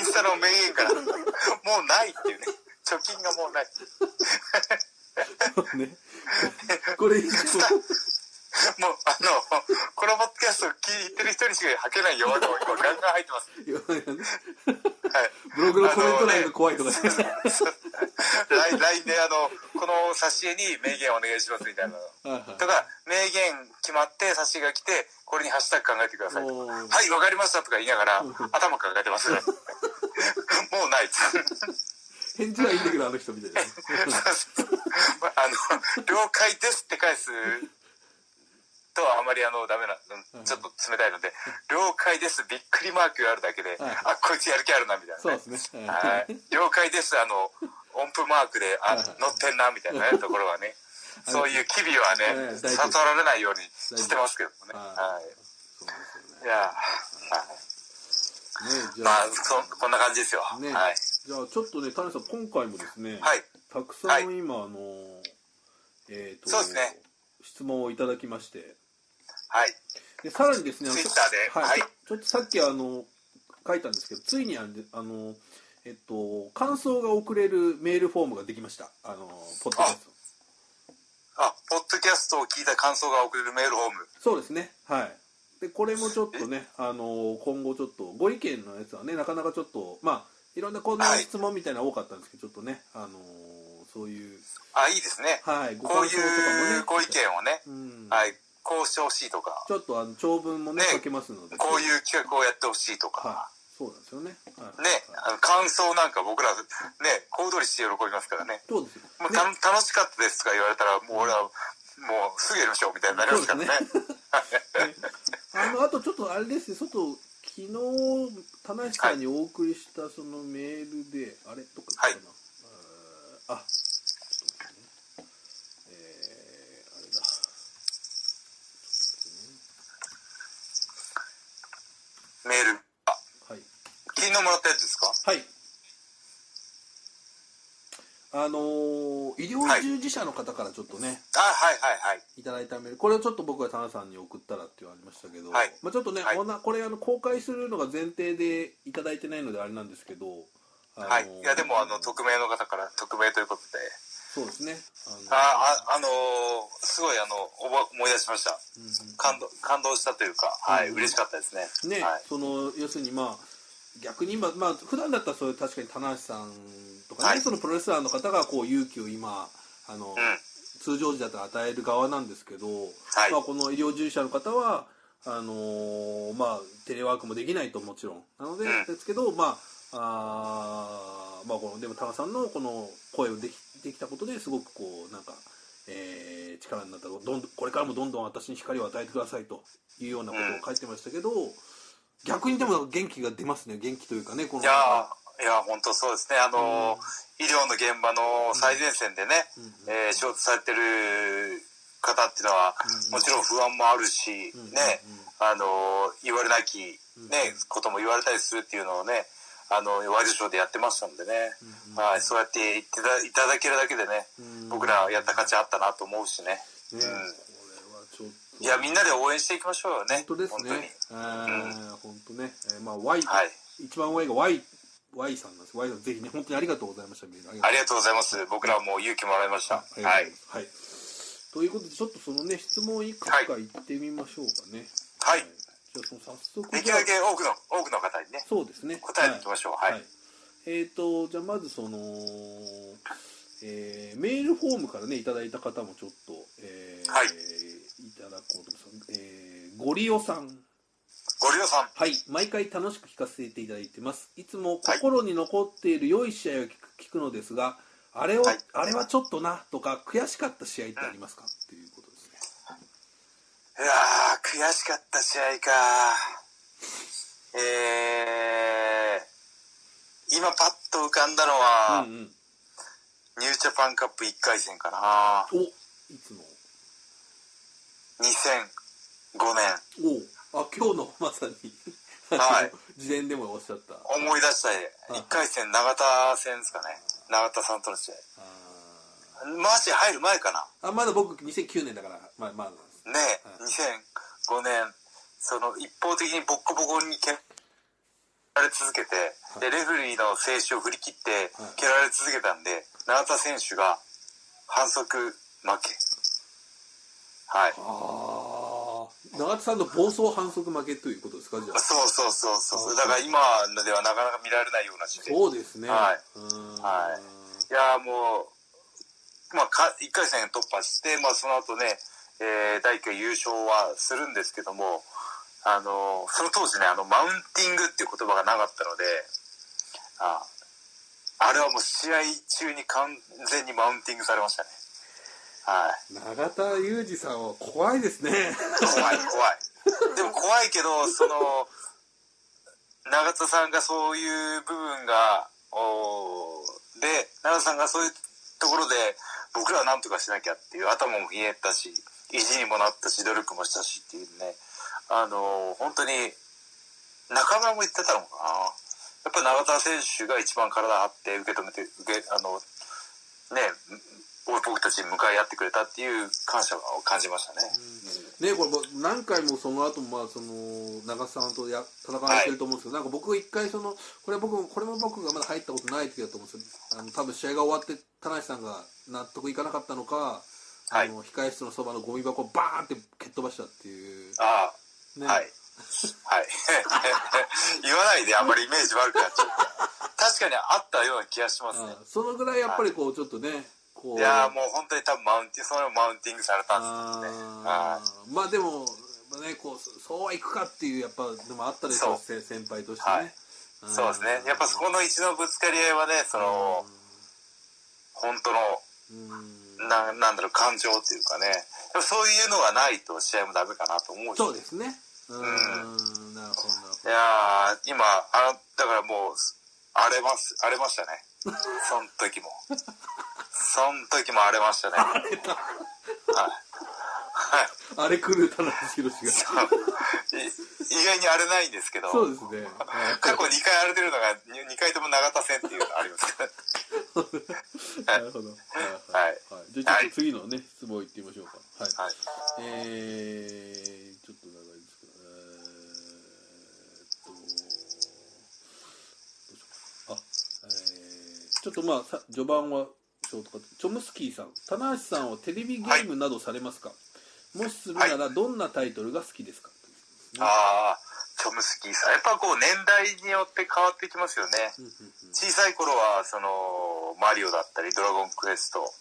ンスタの名言から、もうないっていうね。貯金がもうない。そうね <laughs> これ以上もう、あの、このポッドキャストを聞いてる人にしか吐けない弱音が今ガンガン入ってます。はい。ブログのコメント欄が怖いとかね来 LINE であの、この挿絵に名言お願いしますみたいなの。とか、名言決まって挿絵が来て、これにハッシュタグ考えてくださいはい、わかりましたとか言いながら、頭抱えてます。<laughs> もうない。返事はいいんだけどあの人みたいな <laughs> 了解ですって返すとはあまりあの、ダメな、うんちょっと冷たいので、了解です、びっくりマークがあるだけで、はいあ、こいつやる気あるな、みたいな、そうですね。はい。了解です、あの、音符マークで、あ、はいはい乗ってんな、みたいなね、ところはね、そういう機微はね悟られないようにしてますけどもね。はい。い。いやねねじーまあ。ゃあ、そ、こんな感じですよ。ね。はい。じゃあちょっとね谷さん今回もですねはい。たくさん今あのえっとそうですね。質問をいただきまして。はい。でさらにですねあのちょ Twitter で。はい。はい。ちょっとさっきあの書いたんですけどついにあのえっと感想が送れるメールフォームができました。あのポッドキャスト。あ、ポッドキャストを聞いた感想が送れるメールホーム。そうですね。はい。でこれもちょっとねあの今後ちょっとご意見のやつはねなかなかちょっとまあいろんなこんなはい。質問みたいなの多かったんですけどちょっとねあのそういう。あ、いいですね。はいごこう感想とかもね。いうご意見をね、うん。はい、こうしてほしいとか、ちょっとあの長文もねね。書けますので。こういう企画をやってほしいとはか、いそうなんですよね。はい。ね、あの感想なんか僕ら、ね、小躍りして喜びますからね。そうですよ。もうね。た楽しかったですとか言われたら、もう俺は、もうすぐやりましょうみたいになりますからね。あのあとちょっとあれですね外昨日田無さんにお送りしたそのメールで、あれどっか行ったかな、はいあちょっと待ってねえー、あれだちょっと待ってねメール。あ、はい昨日もらったやつですか？はい。あのー医療従事者の方からちょっとね、あ、はいはいはい。いただいたメール。これをちょっと僕が田中さんに送ったらって言われましたけど、はい。まあ、ちょっとね、はい。これあの公開するのが前提でいただいてないのであれなんですけど、あのーはい。いや、でも、あの、匿名の方から、匿名ということで、そうですねあ、あ、あのーすごい、あの、思い出しました。うんうん感動、感動したというか、はい、うん嬉しかったですね。ね、はい。その要するにまあ逆に今まあ普段だったらそれ確かに田無さんとかね、はいそのプロレスラーの方がこう勇気を今あの、うん。通常時だと与える側なんですけど、はいまあ、この医療従事者の方はあのーまあ、テレワークもできないともちろんなので、うんですけど、まああーまあ、このでも田中さんのこの声をできできたことですごくこうなんか、えー力になったどんどんこれからもどんどん私に光を与えてくださいというようなことを書いてましたけど、逆にでも元気が出ますね元気というかねこの。いやーいや、本当そうですね。あのー、医療の現場の最前線でね、うん。えー仕事されてる方っていうのは、うん。もちろん不安もあるし、うん。ね、あのー、言われなき、ねうん、ことも言われたりするっていうのをね、あの、ワイドショーでやってましたんでね、うんはい、そうやって言っていただけるだけでね、うん僕らやった価値あったなと思うしね。ね、うんこれはちょっといや、みんなで応援していきましょうよね。本当ですね。えー本当ね、えーまあ Y、はい。一番上が Y Y さんなんです。Y さんぜひね本当にありがとうございましたありがとうございます。僕らも勇気もらいました。はいござい。はい。ということでちょっとそのね質問いくつか言ってみましょうかね。はいじゃあその早速できるだけ多くの、多くの方にね、そうですね。答えていきましょう。はい。えっ、とじゃあまずその、えーメールフォームからねいただいた方もちょっと、えーはいいただこうと思います。えーゴリオさん。ご利用さん。はい、毎回楽しく聞かせていただいてます。いつもはい心に残っている良い試合を聞く聞くのですが、あれを、はいあれはちょっとなとか悔しかった試合ってありますか、っていう。いやー、悔しかった試合か。えー、今パッと浮かんだのは、うんうん。ニュージャパンカップ1回戦かな。お、いつも。2005年。おう。あ今日のまさに。はい。事前でもおっしゃった。思い出したはい。1回戦永田戦ですかね。永田さんとの試合。あマジ入る前かな。ーあまだ僕2009年だからまあまあね、は2005年その一方的にボッコボコに蹴られ続けて、でレフェリーの静止を振り切ってはい。蹴られ続けたんで永田選手が反則負け。はい。ああ永田さんの暴走反則負けということですかじゃあ。そうそうそうそう。あだから今のではなかなか見られないような試合。そうですね。はい。うん。はい。いやーもう、まあ、か1回戦突破して、まあ、その後ね、えー第1回優勝はするんですけども、あのーその当時ね、あの、マウンティングっていう言葉がなかったので、ああれはもう試合中に完全にマウンティングされましたね。はい。永田裕二さんは怖いですね怖い <laughs> 怖いでも怖いけどその永田さんがそういう部分がおーで永田さんがそういうところで僕らは何とかしなきゃっていう頭もひねったし意地にもなったし努力もしたしっていうね。あのー本当に中村も言ってたのかな。やっぱ永田選手が一番体張って受け止めて受けあのね僕たちに向かい合ってくれたっていう感謝を感じましたね。ねこれ何回もその後もまあその長瀬さんとや戦われてると思うんですけど、なんか僕一回そのこれ僕もこれも僕がまだ入ったことない時だと思うんですけどあの多分試合が終わって田無さんが納得いかなかったのか、はい。あの控え室のそばのゴミ箱をバーンって蹴っ飛ばしたっていう、あね。あ、はい。はい。<laughs> 言わないであんまりイメージ悪くなっちゃう。確かにあったような気がしますね。あそのぐらいやっぱりこうちょっとねこう。いやーもう本当に多分マウンティング、それをマウンティングされたんですよね。あーまあでも、まあね、こうそそうはいくかっていうやっぱでもあったでしょう先輩としてね、はい。そうですね。やっぱそこの一のぶつかり合いはね、その、本当の、うんななんだろう、感情っていうかね、そういうのがないと試合もダメかなと思うしそうですねうんなるほどなるほいやー、今、あの、だからもう、荒れます、荒れましたね。<laughs> その時も。その時も荒れましたね。<laughs> はい。はい。どあれ狂う田中宏がい意外に荒れないんですけど、そうですね。<laughs> 過去2回荒れてるのが 2, 回とも永田戦っていうのがあります。から。なるほど。はい、はいじゃあちょっと次のね質問いってみましょうか。はい。はい。えー、ちょっと長いですけど、えー、っと。あ、えー、ちょっとまあ、さ序盤は、ショートカット。チョムスキーさん、棚橋さんはテレビゲームなどされますか、もしするなら、どんなタイトルが好きですか、ああ、チョムスキーさん。やっぱこう年代によって変わってきますよね。小さい頃は、その、マリオだったり、ドラゴンクエスト。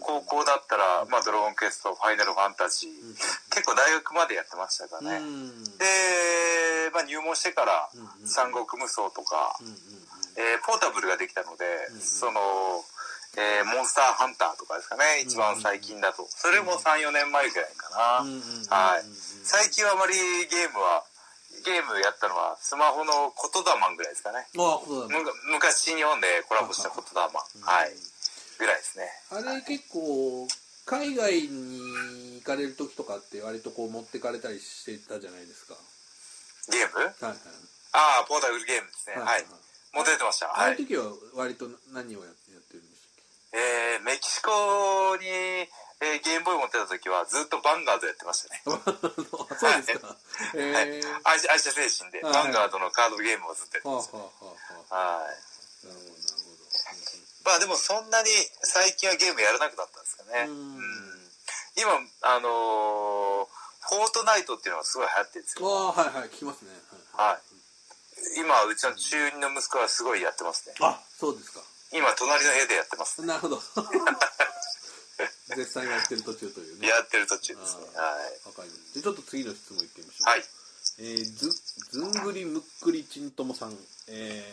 高校だったら、まあ、ドラゴンクエスト、ファイナルファンタジー。結構大学までやってましたからね。うんで、まあ、入門してから三国無双とか、えーポータブルができたので、うんその、えーモンスターハンターとかですかね。一番最近だと。それも34年前ぐらいかな、はいうん最近はあまりゲームはゲームやったのはスマホの言霊ぐらいですかねああ、昔新日本でコラボした言霊はいぐらいですねあれ結構海外に行かれる時とかって割とこう持ってかれたりしてたじゃないですかゲームはいはいああポータブルゲームですねはい、もう出てましたああはいいう時は割と何をやってるんでしえーメキシコに、えーゲームボーイ持ってた時はずっとバンガードやってましたね。<laughs> そうですか。はい。えー、愛愛車精神で、はい。バンガードのカードゲームをずっとやってます、あは。なるほどなるまあでもそんなに最近はゲームやらなくなったんですかね。うん。うん。今、あのーフォートナイトっていうのがすごい流行ってるんですよ。はいはい。聞きますね。はい。今、うちの中二の息子はすごいやってますね。はいあそうですか今、隣の部屋でやってます。なるほど絶賛やってる途中というねやってる途中ですね。あはわかりましたじゃあちょっと次の質問いってみましょうい。はい。えー、ずずんぐりむっくりちんともさんえ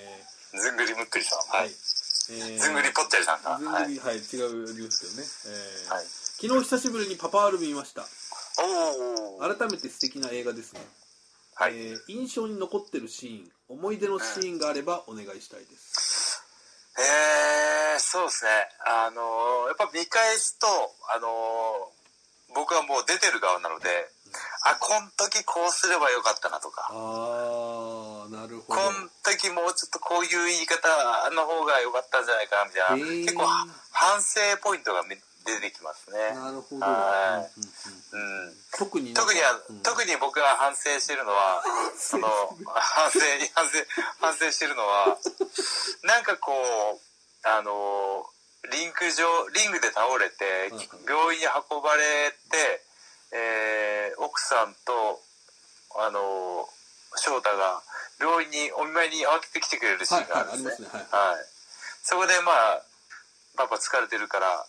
ずんぐりむっくりさん。ー、はい。えーずんぐりぽっちゃりさんか。ずんぐはい。りはい、違う理由ですけどね、えーはい昨日久しぶりにパパール見ましたおー。改めて素敵な映画ですね、はい。えー印象に残ってるシーン思い出のシーンがあればお願いしたいです、えー、そうですね。あのーやっぱ見返すと、あのー僕はもう出てる側なので、あ、こん時こうすればよかったなとか、ああなるほど。こん時もうちょっとこういう言い方の方が良かったんじゃないかなみたいな、へー。結構反省ポイントがめ出てきますね。なるほど、はうんうんうんうん。特に特に特に僕が反省してるのは、<laughs> その、反省、反省、反省してるのは、<laughs> なんかこう、あの、リンク上、リングで倒れて病院に運ばれて、えー奥さんと、あの、翔太が病院にお見舞いに慌てて来てくれるシーンがあるんですね。はい。そこでまあ、パパ疲れてるから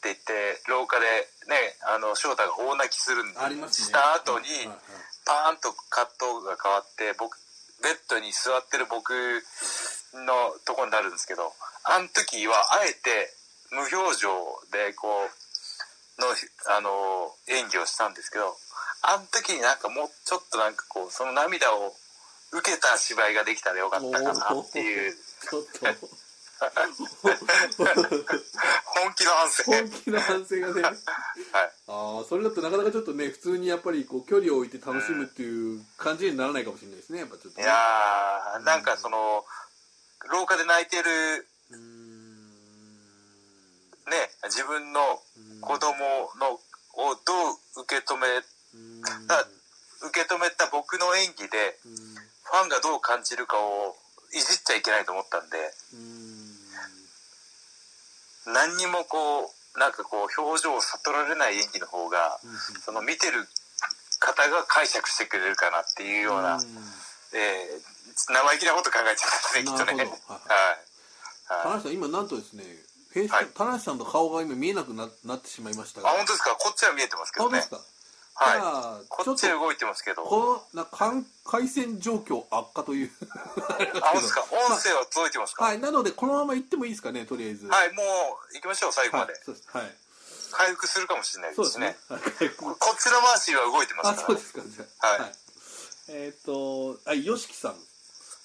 って言って、廊下でね、あの、翔太が大泣きするんありますね。した後に、はいはい。パーンとカットが変わって、僕、ベッドに座ってる僕のとこになるんですけど、あの時はあえて無表情でこう、の、あの、演技をしたんですけど、あの時になんかもうちょっとなんかこう、その涙を受けた芝居ができたらよかったかなっていう、本気の反省。はい。本気の反省がね。ああそれだとなかなかちょっとね普通にやっぱりこう距離を置いて楽しむっていう感じにならないかもしれないですねやっぱちょっとね。いやー、なんかその、廊下で泣いてるね、自分の子供のをどう受け止め、うーん。だ受け止めた僕の演技で、ファンがどう感じるかをいじっちゃいけないと思ったんで、うーん何にもこう、なんかこう、表情を悟られない演技の方が、その見てる方が解釈してくれるかなっていうような、えー生意気なこと考えちゃったね、きっとね。はいはい。中さん今なんとですねフェイス、はい。田中さんの顔が今見えなくななってしまいましたあ、が本当ですか？こっちは見えてますけどね。本当です。か？はい。こっちちょっとは動いてますけど。このな感回線状況悪化という。あ、ですか？<laughs> 音声は届いてますか？はいなのでこのまま行ってもいいですかねとりあえず。はい、もう行きましょう、最後まで。はいはい。回復するかもしれないですすね。はいここっちのマーシーは動いてまあすから。ね。そうですか。じゃあはい。えっ、とはいよしきさん。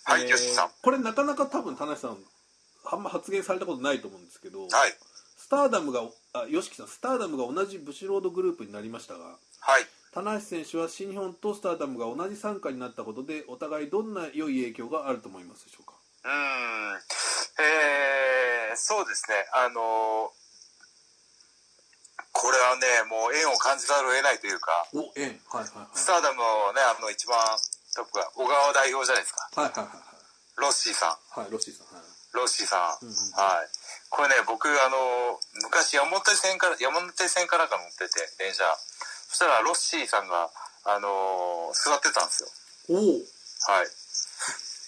はいえーよしきさん。これなかなか多分田中さんあんま発言されたことないと思うんですけど、はい。スターダムがあよしきさんスターダムが同じブシロードグループになりましたがはい。棚橋選手は新日本とスターダムが同じ参加になったことでお互いどんな良い影響があると思いますでしょうか？うーん。えー、そうですね。あのーこれはね、もう縁を感じざるを得ないというか、おえんはいはいスターダムのね、あの一番トップが小川代表じゃないですか。はいはいはいはいロッシーさん。はいはいロッシーさんはいロッシーさん。うんうんはい。これね、僕、あの、昔山手線から、山手線かなんか乗ってて、電車。そしたら、ロッシーさんが、あの座ってたんですよ。おおはい。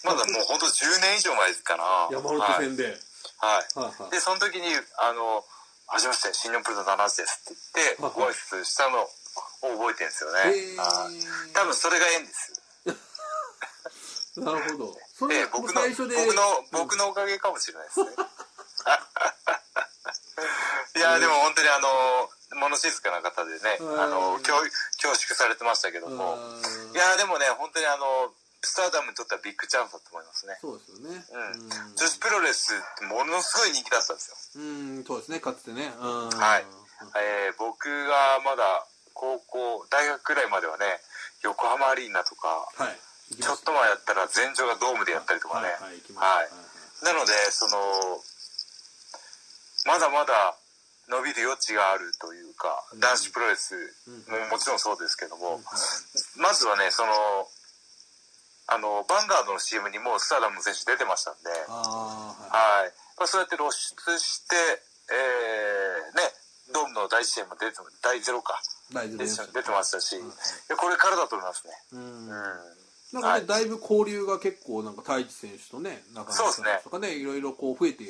まだもう本当10年以上前かな。山手線で、はい。はい、はいで、その時に、あの、はじめまして、新日本プロの棚橋ですって言って、はいご挨拶したのを覚えてるんですよね。多分それが縁です。なるほどそれええ、僕の、僕の、うん僕のおかげかもしれないですね。<laughs> いや、でも本当にあの、物静かな方でね、うん。あの、恐恐縮されてましたけども、うん。いや、でもね、本当にあの、スターダムにとってはビッグチャンスだと思いますね。そうですよね。うん。女子プロレスものすごい人気だったんですよ。うんそうですねかつてね。うん。はい。えー僕がまだ高校、大学くらいまではね、横浜アリーナとか、はい。ちょっと前やったら全場がドームでやったりとかね。はい。なので、その、まだまだ伸びる余地があるというか、うん。男子プロレスうんももちろんそうですけども、うん。まずはね、その、あの、バンガードの CM にもうスターダムの選手出てましたんで、はい。はい。まあ、そうやって露出して、えー、ね、ドームの第一試合も出て、第ゼロか、大丈夫です出てましたし、うん。いやこれからだと思いますね。うん。うん。なんかね、はい。だいぶ交流が結構なんか太一選手とね中村選手とかねいろいろこう増えて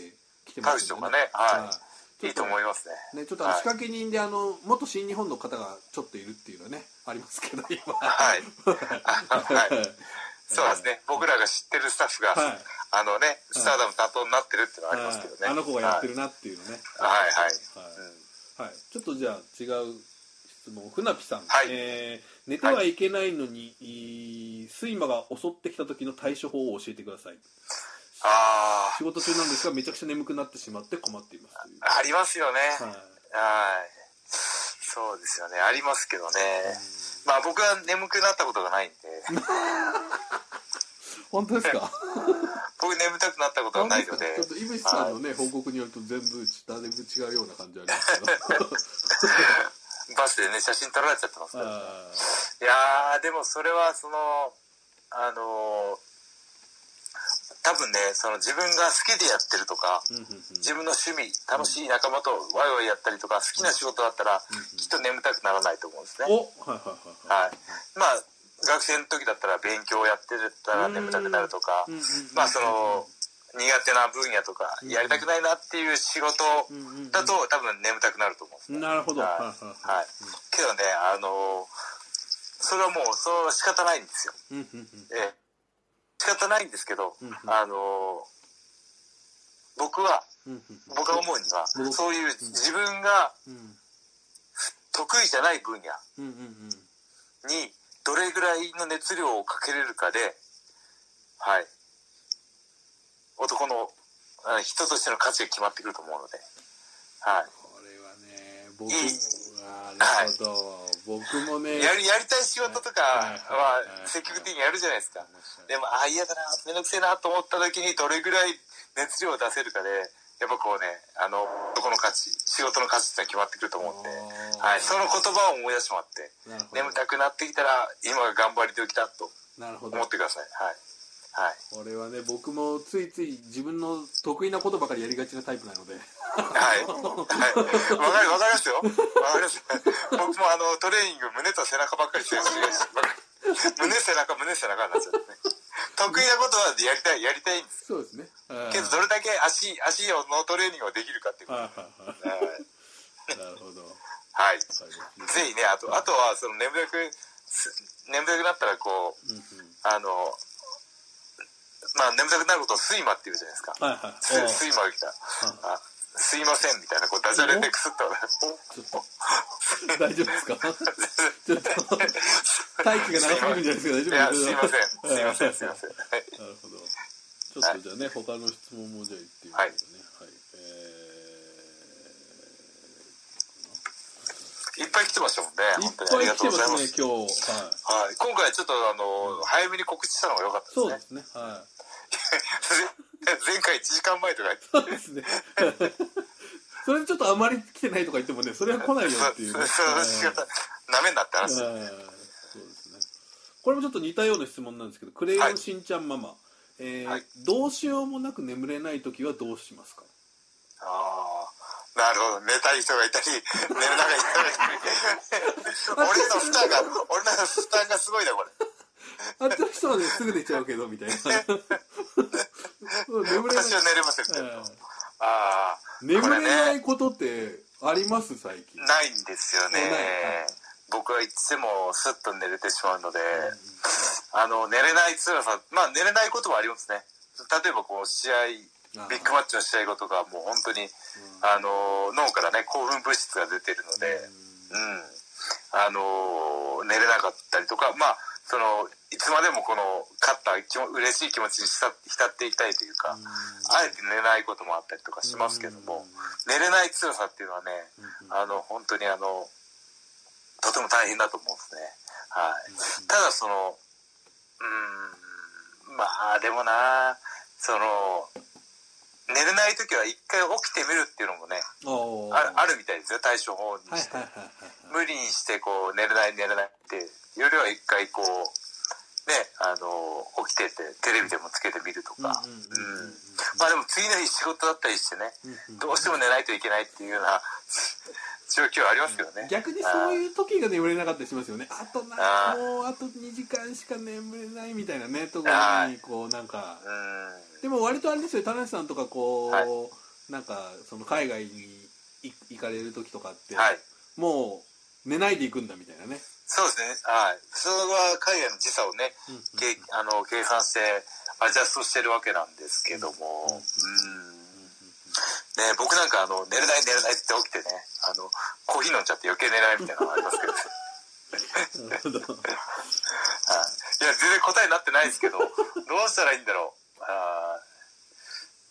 きてますよね。ね。はいいいいと思いますね。ね、ちょっと仕掛け人であの元新日本の方がちょっといるっていうのはねありますけど今。はい。<laughs> はい。そうですね。僕らが知ってるスタッフが、はい。あのね、スターダム担当になってるっていうのはありますけどね。あの子がやってるなっていうのね。はい。はい、はい。はい。うん。はい、ちょっとじゃあ違う質問船木さん、はい。えー寝てはいけないのに、いい睡魔が襲ってきた時の対処法を教えてくださいあ仕事中なんですがめちゃくちゃ眠くなってしまって困っていますあ、ありますよね。はいはい。そうですよね。ありますけどね。まあ僕は眠くなったことがないんで。<laughs> 本当ですか？<laughs> 僕眠たくなったことがないので。ちょっと井口さんのね、報告によると全部だいぶ違うような感じありますけど。<laughs> バスでね、写真撮られちゃってますから、いやー、でもそれはその、あのー多分ね、その自分が好きでやってるとか、ーうんうんうん自分の趣味、楽しい仲間とワイワイやったりとか、好きな仕事だったら、きっと眠たくならないと思うんですね。おはいはいはいはい。まあ、学生の時だったら勉強やってたら眠たくなるとかうんうんうん、まあその、苦手な分野とか、やりたくないなっていう仕事だと多分眠たくなると思うんですね。なるほど。ははいいはいはい。けどね、あのそれはもう、それは仕方ないんですよ。うんうんうんええ。仕方ないんですけどうんうん、あの僕は、うんうん。僕が思うにはうん、そういう自分がうん。得意じゃない分野にどれぐらいの熱量をかけれるかで、はい。男のあ人としての価値が決まってくると思うので、はい。これはね、僕もいい、なるほど。僕もね、やり、やりたい仕事とかはいははいはい積極的にやるじゃないですか。でも、も、あ、嫌だな、めんどくせえなと思った時にどれぐらい熱量を出せるかで、やっぱこうね、あの、男の価値、仕事の価値ってのは決まってくると思うんで、あーはい。その言葉を思い出してもらって、眠たくなってきたら、今が頑張り時だと思。ってください。はい。はい。これはね、僕もついつい自分の得意なことばかりやりがちなタイプなので。はい。はい。わかる、わかりますよ。わかります。僕もあの、トレーニング、胸と背中ばっかりしてるし、胸、背中、胸、背中になっちゃってね。得意なことはやりたい、やりたいんです。そうですね。はいけど、どれだけ足、足のトレーニングをできるかっていうこはいと。はいはい。はい。なるほど。はい。はいぜひね、あと、あとは、その眠たく、す眠たくなったら、こう、うんうんあの、まあ、眠たくなることを睡魔って言うじゃないですか。はいはい。す睡魔が来た。あ、すいません、みたいな、こう、ダジャレでくすっと。大丈夫ですか？<laughs> ちょっと、大気が長すぎるんじゃないですか？大丈夫いや、すいません。ですすいません、すいません。はいなるほど。ちょっとじゃあね、他の質問もじゃあ言ってみますね。はい。えいっぱい来てましたもんね。ー、いっ本当にありがぱい来てとうございます。ますね、今日。はい。はい。今回ちょっと、あの、早めに告知したのが良かったですねそうで。すね。はい。<laughs> 前回1時間前とかそうですね。<laughs> それでちょっとあまり来てないとか言ってもね、それは来ないよっていうね。<laughs> そうそうなめんなって話。はいはいそうですね。これもちょっと似たような質問なんですけど、クレヨンしんちゃんママ。えーはいどうしようもなく眠れないときはどうしますか？ああ、なるほど。寝たい人がいたり、寝れない人がいたり。俺の負担が、俺の負担がすごいな、これ。あっちの人はね、すぐ寝ちゃうけど、みたいな。う <laughs> ん眠れない私は寝れません、みたいな。はいああ、眠れないことってあります？最近。ないんですよね。僕はいつもスッと寝れてしまうので、あの、寝れない辛さ、まあ寝れないこともありますね。例えばこう、試合、ビッグマッチの試合後とかもう本当に、あの、脳からね、興奮物質が出てるので、うん。あの、寝れなかったりとか、まあ、その、いつまでもこの、勝った気も、嬉しい気持ちに浸浸っていきたいというか、あえて寝ないこともあったりとかしますけども、寝れない辛さっていうのはね、あの、本当にあの、とても大変だと思うんですね。はい。ただその、うーん、まあでもな、その、寝れない時は一回起きてみるっていうのもね、ああるみたいですよ、対処法にして。はいはい無理にしてこう、寝れない寝れないって、よりは一回こう、ね、あの、起きてて、テレビでもつけてみるとか。まあでも次の日仕事だったりしてね、どうしても寝ないといけないっていうような状況はありますけどね。逆にそういう時が眠れなかったりしますよねあとなもうあと2時間しか眠れないみたいなねところにこうなんかうん。でも割とあれですよ田無さんとかこう、はいなんかその海外に行行かれる時とかって、はい。もう寝ないで行くんだみたいなね、そうですね。はい。それは海外の時差をね、けあの計算してアジャストしてるわけなんですけども、うん。ね、僕なんかあの寝れない寝れないって起きてね、あのコーヒー飲んじゃって余計寝れないみたいなのがありますけど。なるほどはいいや、全然答えになってないですけど、どうしたらいいんだろう。あー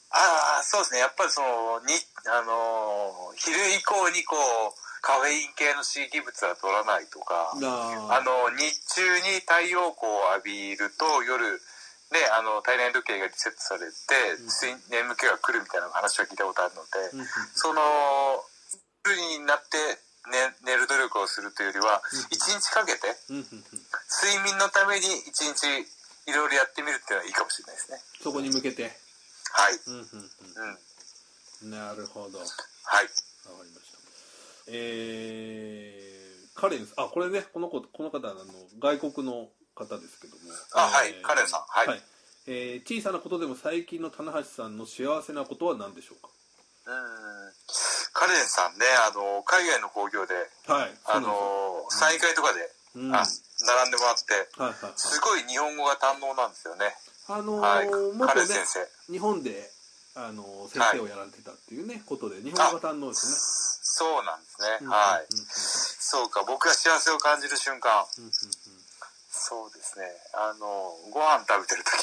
あー、そうですね。やっぱりその、に、あのー昼以降にこう、カフェイン系の刺激物は取らないとか、ああの、日中に太陽光を浴びると夜、ね、あの、体内時計がリセットされて、睡眠気が来るみたいな話は聞いたことあるので、その、夜になって寝寝る努力をするというよりは、一日かけて、睡眠のために一日いろいろやってみるっていうのはいいかもしれないですね。そこに向けて。はい。うんうんなるほど。わかはい。りました。えー、カレンあこれねこの子この方あの外国の方ですけどもあはいえーカレンさんはいえー小さなことでも最近の棚橋さんの幸せなことは何でしょうか？うん。カレンさんね、あの、海外の興行で、はいあの、サイン会とかで、うんあ並んでもらって、はいはいはいすごい日本語が堪能なんですよね。あのーはい。元ねカレン先生。日本であのー先生をやられてたっていうね、ことで日本語が堪能ですねそうなんですね。うんはい。うんうんそうか、僕が幸せを感じる瞬間。うんうんうんそうですね。あの、ご飯食べてる時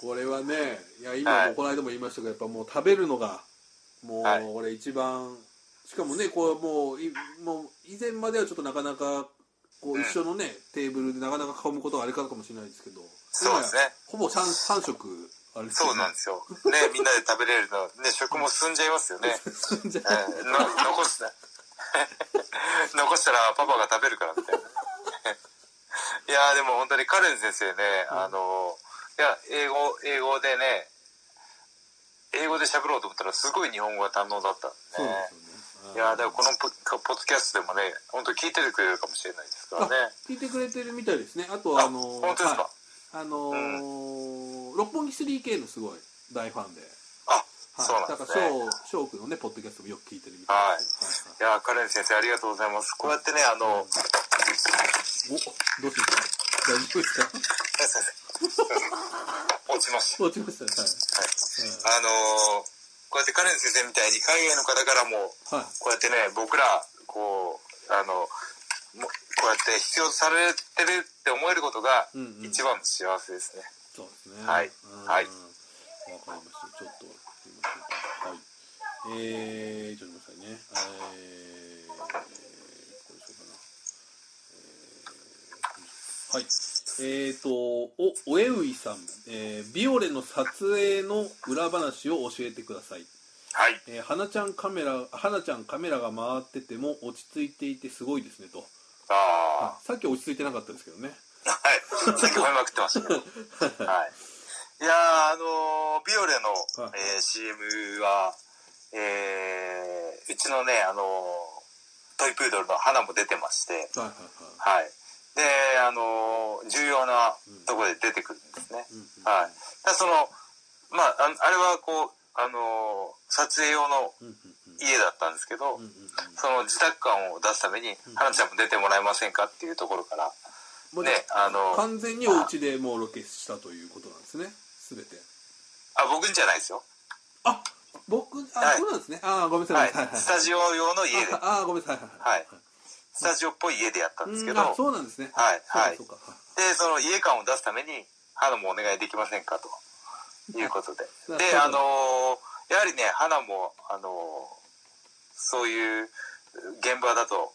<laughs> これはねいや今はい。もこの間も言いましたけどやっぱもう食べるのがもうはい。俺一番しかもねこうもういもう以前まではちょっとなかなかこううん一緒のね、テーブルでなかなか囲むことがあれかもしれないですけどそうですね。ほぼ 3, 三食あれですそうなんでですよ。ね、みんなで食べれるの、ね、食も進んじゃいますよね。<laughs> すじゃえーの残した <laughs> 残したらパパが食べるからみたいな。<laughs> いやーでも本当にカレン先生ね、あのいや英語英語でね英語で喋ろうと思ったらすごい日本語が堪能だったね。ですよね。いやーだからこのポポッドキャストでもね本当聞いててくれるかもしれないですからね。聞いてくれてるみたいですね。あとはああの本当ですか、はい。あのー六本木 3K のすごい大ファンで、そうなんですね。翔翔くんのねポッドキャストもよく聞いてるみたいですい。やーカレン先生ありがとうございます。こうやってねあの、おどうした？大丈夫ですか？<laughs> 落ちました。落ちましたね。はい、あのーこうやってカレン先生みたいに海外の方からもはい、はいこうやってね僕らこうあのもこうやって必要とされてるって思えることが一番の幸せですね、そうですね。はい。うん。はい。わかりました。ちょっとえー、ちょっと待ってくださいね。えー、これでしょうかなえー、はい。えーとおおえういさん、えー、ビオレの撮影の裏話を教えてください。はい。えー、花ちゃんカメラ花ちゃんカメラが回ってても落ち着いていてすごいですねと。ああさっき落ち着いてなかったですけどね。あはい。さっき褒めまくってましたけど。<laughs> はい。いやーあのービオレの、はい。えー CM はえーうちのねあのートイプードルの花も出てましてはいはいはいはい。で、あのー重要なところで出てくるんですね。うんうんはい。だその、まあ、ああれはこう、あのー撮影用の家だったんですけど、その自宅感を出すために、花ちゃんも出てもらえませんかっていうところから、もうね、あのー完全にお家でもうロケしたということなんですねすべてあ、僕んじゃないですよ。あ僕あ、はい。そうなんですね。あーごめんなはさい、い。スタジオ用の家で、ああーごめんなさい。はいはいスタジオっぽい家でやったんですけうんど、あそうなんですね。はいはい。で、その家感を出すために、花もお願いできませんかと。いうことで。<laughs> なで、あのーやはりね、花も、あのーそういう現場だと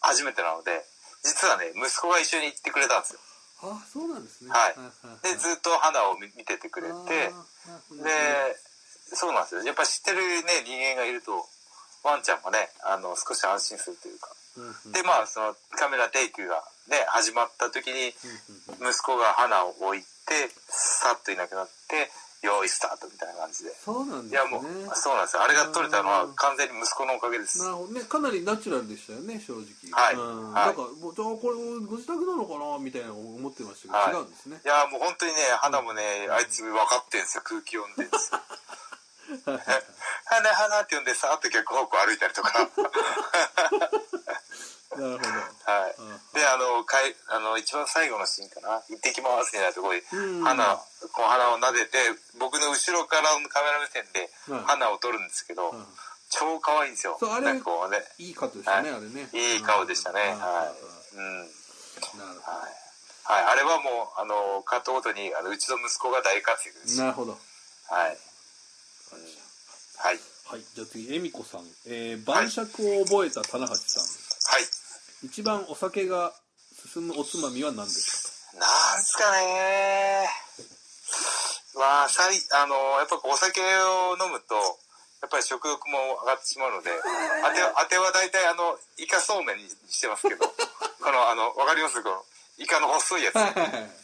初めてなので、実はね、息子が一緒に行ってくれたんですよ。あそうなんですね。はい。はいで、ずっと花を見見ててくれて、で、そうなんですよ。やっぱ知ってるね、人間がいると、ワンちゃんもね、あの、少し安心するというか。うんうん。で、まあ、そのカメラテイクがね、始まった時に、息子が花を置いてさっといなくなって用意スタートみたいな感じで。そうなんですね。いやもうそうなんですよ。あれが撮れたのは完全に息子のおかげです。なるほど。ねかなりナチュラルでしたよね正直。はい。うん。はい。だからもうじゃあこれご自宅なのかなみたいな思ってましたけど、はい。違うんですね。いやもう本当にね花もねあいつ分かってんすよ。空気読んでんですよ花花って呼んでさーっと逆方向歩いたりとかなるほどはいであのかいあの一番最後のシーンかな「行ってきます」みたいなところで花を撫でて僕の後ろからのカメラ目線ではい花を撮るんですけど、うん超可愛いんですよそうあれなんかこうねいいカットでしたね、はあれねいい顔でしたね。はい。うん。なるほはい。はい。あれはもう、あの、カットごとに、あの、うちの息子が大活躍です。なるほどはい。はい。はい。じゃあ次恵美子さん、えー、晩酌を覚えた棚橋さん、はい。一番お酒が進むおつまみは何ですなんすかねまあ、さい、あの、やっぱお酒を飲むと、やっぱり食欲も上がってしまうので、あて、あては大体あの、イカそうめんにしてますけど、この、あの、わかります？この、イカの細いやつ。かはい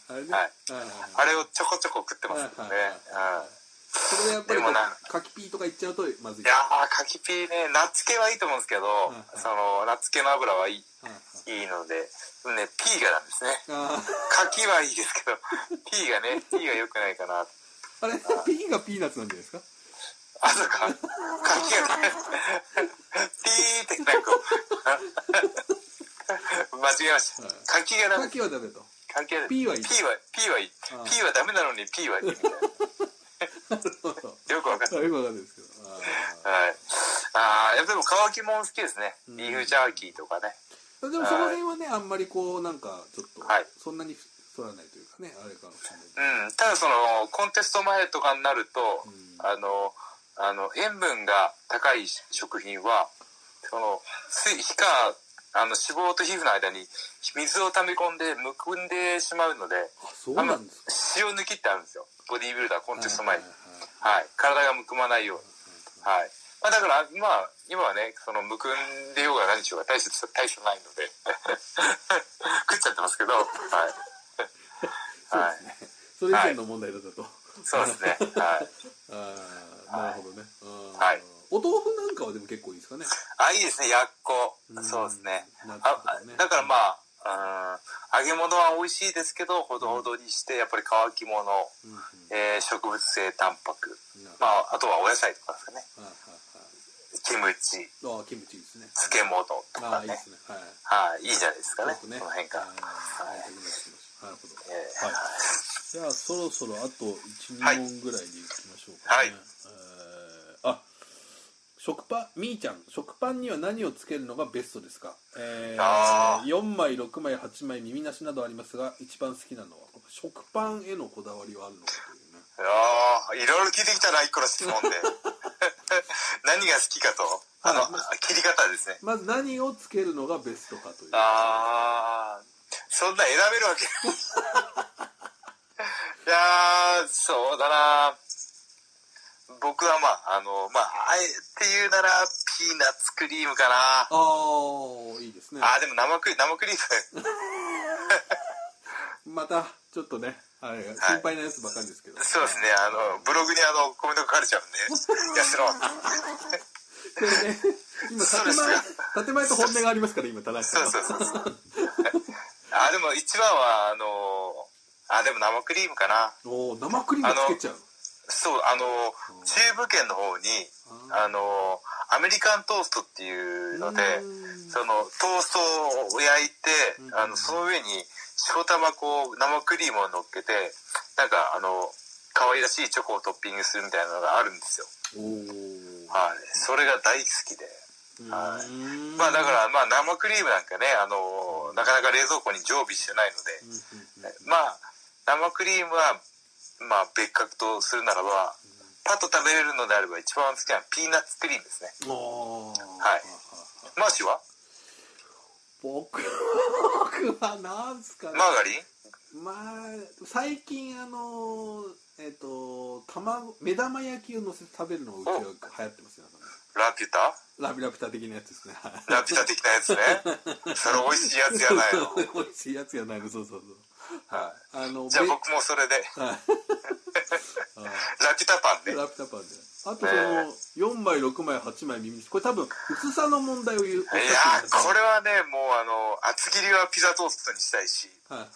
あれをちょこちょこ食ってますけどね。はいはいはいうんそれでやっぱりこでもなう柿ピーとかいっちゃうとまずいいやー、柿ピーね、ナッツ系はいいと思うんですけど、はいその、ナッツ系の油はいい、はいはいいいので、ね、ピーがなんですね。あ柿はいいですけど、<laughs> ピーがね、ピーが良くないかな。ーあれピーがピーナッツなんじゃないですか？あ、そうか。柿がね、<laughs> ピーってなんか <laughs> 間違えましたはい。柿がダメ。柿はダメと柿がダメ。ピーはいいピーは、いい。ピーはダメなのにピーはいいみたいな。よくわかんない。よくわかんないですけどあはい。ああ、やっぱでも乾きもん好きですね。うんビーフジャーキーとかね。ーでもその辺はねあんまりこうなんかちょっとはいそんなに太らないというかねあれかもしれないうん。ただその、コンテスト前とかになると、うんあの、あの、塩分が高い食品は、その、水、皮下、あの、脂肪と皮膚の間に水を溜め込んでむくんでしまうので、あそうなんですか塩抜きってあるんですよ。ボディービルダーコンテスト前にはい。はいはいはい。体がむくまないように。はい。まあだから、まあ、今はね、その、むくんでようが何しようが大した、大したないので、<laughs> 食っちゃってますけど、はい。はい。そうですねそれ以前の問題だったとそうですね。はい。<laughs> ああなるほどねうんはいお豆腐なんかはでも結構いいですかねあ、いいですね、やっこう。んそうですね。納豆あだからまあ、うん、揚げ物は美味しいですけど、ほどほどにして、やっぱり乾き物、うんうん。えー植物性タンパク、まあ、あとはお野菜とかですかね。キムチ、はい。ああキムチですね。漬物とあかね。あいいです。ね。はい。はい、いいじゃないですかね。ね。この辺から。はい。じゃあそろそろあと12はい問ぐらいでいきましょうかね、はい食パンみーちゃん食パンには何をつけるのがベストですか、えーあー4枚6枚8枚耳なしなどありますが一番好きなのは食パンへのこだわりはあるのかというねいやーいろいろ聞いてきたな、一個の質問で。<laughs> 何が好きかと。あの、切り方ですね。まず何をつけるのがベストかというあー、そんな選べるわけ。<laughs> いやー、そうだな僕はまあ、あの、まあ、あえて言うなら、ピーナッツクリームかな。ああいいですねあー、でも生クリ生クリーム。<laughs> またちょっとねあれ心配なやつばかりですけど、そうですね、あの、ブログにあの、コメント書かれちゃうんで、<laughs> やすろ。これね今建前建前と本音がありますから今田中さそうそうそうそう。あ、でも一番は、あの、あ、でも生クリームかな。おお生クリームつけちゃうそう、あの、中部圏の方に、あの、アメリカントーストっていうので、うん。その、トーストを焼いてう、ん。あの、その上に、塩玉こう、生クリームを乗っけて、なんか、あの、可愛らしいチョコをトッピングするみたいなのがあるんですよ。はい。それが大好きで。はい。まあだから、まあ生クリームなんかね、あの、なかなか冷蔵庫に常備してないので、まあ、生クリームは、まあ別格とするならば、パッと食べれるのであれば一番好きなピーナッツクリームですね。おはい。マーシーは？僕 <laughs> 僕はなんすかね。マーガリン？まあ最近あのえっ、と卵目玉焼きを乗せて食べるのがうちは流行ってますよ。ラピュタ？ラビラピュタ的なやつですね。はい。ラピュタ的なやつね。<laughs> それ美味しいやつやないの。<laughs> 美味しいやつやないの。そうそうそうはい。あのべじゃあ僕もそれで、はい。ラピュタパンね。ラピュタパンで。あとその4枚6枚8枚耳これ多分薄さの問題を言ういるやこれはね、もうあの、厚切りはピザトーストにしたいし、はいはい。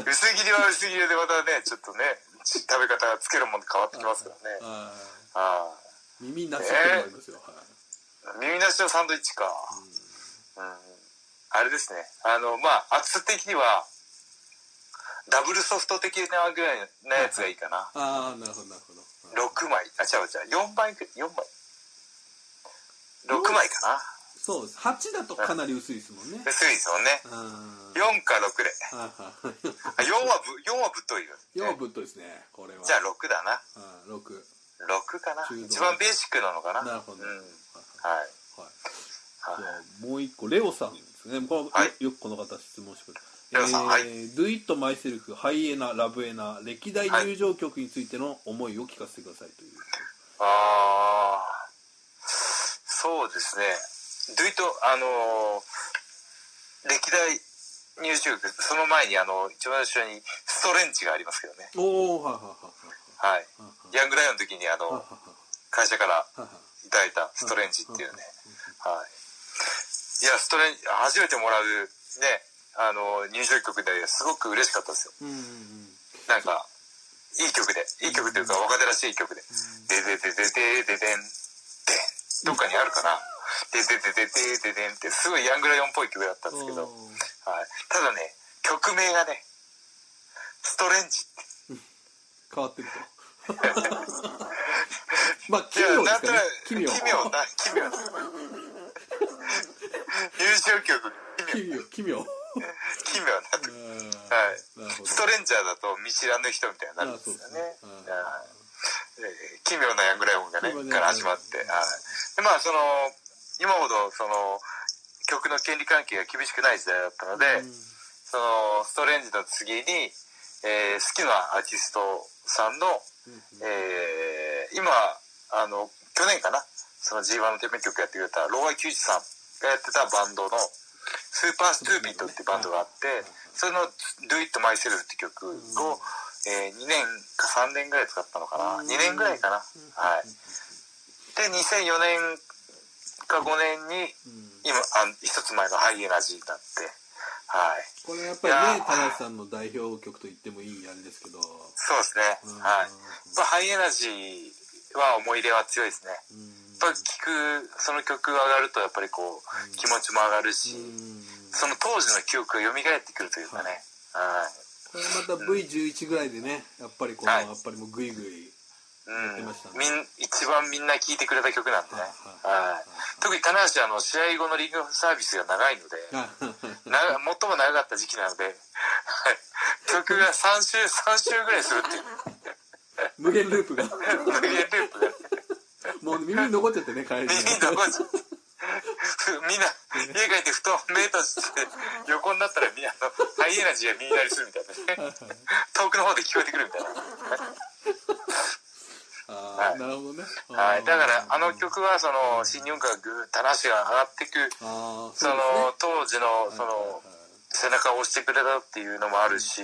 薄切りは薄切りでまたね、ちょっとね、食べ方がつけるもんで変わってきますからね。はあい。耳なしって思いますよ、はい。あ。耳なしのサンドイッチか。うん。あれですね。あの、まあ、厚さ的には、ダブルソフト的なぐらいのやつがいいかな。ああなるほどなるほど。6枚。あ、違う違う。4枚く、4枚。6枚かな。そうです。8だとかなり薄いですもんね。薄いですもんね。うん。4か6で。はいは。いあ4はぶ4はぶっといよ、4はぶっといですねこれは。じゃあ6だな。うん6 6かな。一番ベーシックなのかな。なるほど。うん。はい。はい。はい。はい。じゃあもう一個レオさんですね。これ、はい。よくこの方質問してくれレオさんはい。Do It Myself ハイエナラブエナ歴代入場曲についての思いを聞かせてくださいという、ああそうですね。ドゥイトあのー歴代入手曲その前にあの一番後ろにストレンチがありますけどね。おおはいはいはいはいヤングライオンの時にあのはいはい会社からはいはいい。ただいたストレンジっていうね。はいいやストレン初めてもらうねあの入場曲ですごく嬉しかったですよ。うんうんうん。なんかいい曲で。いい曲というか若手らしい曲で「でででででででん」でどっかにあるかな「でででででででん」ってすごいヤングライオンっぽい曲だったんですけど、はい、ただね曲名がね「ストレンジ」って。変わってると。<laughs> まあ奇妙ですかね。奇妙。奇妙な奇妙な優勝曲。奇妙。奇妙。奇妙な曲。はい。ストレンジャーだと見知らぬ人みたいになるんですよね。えー奇妙なヤングライオンがね。奇妙なから始まって、はい、でまあその今ほどその曲の権利関係が厳しくない時代だったので、そのストレンジの次に、えー好きなアーティストさんの、えー今あの去年かなその G1 のテーマ曲やってくれた LOW IQ 01さんがやってたバンドの SUPER STUPID っていうバンドがあってそれの「Do It Myself」って曲を、え2年か3年ぐらい使ったのかな。2年ぐらいかな。はい。で2004年か5年にうん。今あ一つ前のハイエナジーになってはい。これやっぱりね田中さんの代表曲と言ってもいいあれですけど。そうですね。うん。はい。やっぱハイエナジーは思い入れは強いですねぱ聴くその曲が上がるとやっぱりこう気持ちも上がるしうん。その当時の記憶が蘇ってくるというかね。はい。これまた V11 ぐらいでねやっぱりこの、はい。やっぱりもうグイグイうん。一番みんな聴いてくれた曲なんでね、特に棚橋あの試合後のリングサービスが長いので最も長かった時期なので、はい。曲が3週3週ぐらいするっていう。無限ループが。<laughs> 無限ループがもう耳に残っちゃってね帰りに。耳に残っちゃみんな家帰って布団目閉じて横になったらみんなあのハイエナジーが耳鳴りするみたいなね。<laughs> 遠くの方で聞こえてくるみたいな。はい。なるほどね。はい、だからあのあ曲はその新日本からぐーっと話が上がっていくあーその当時のその背中を押してくれたっていうのもあるし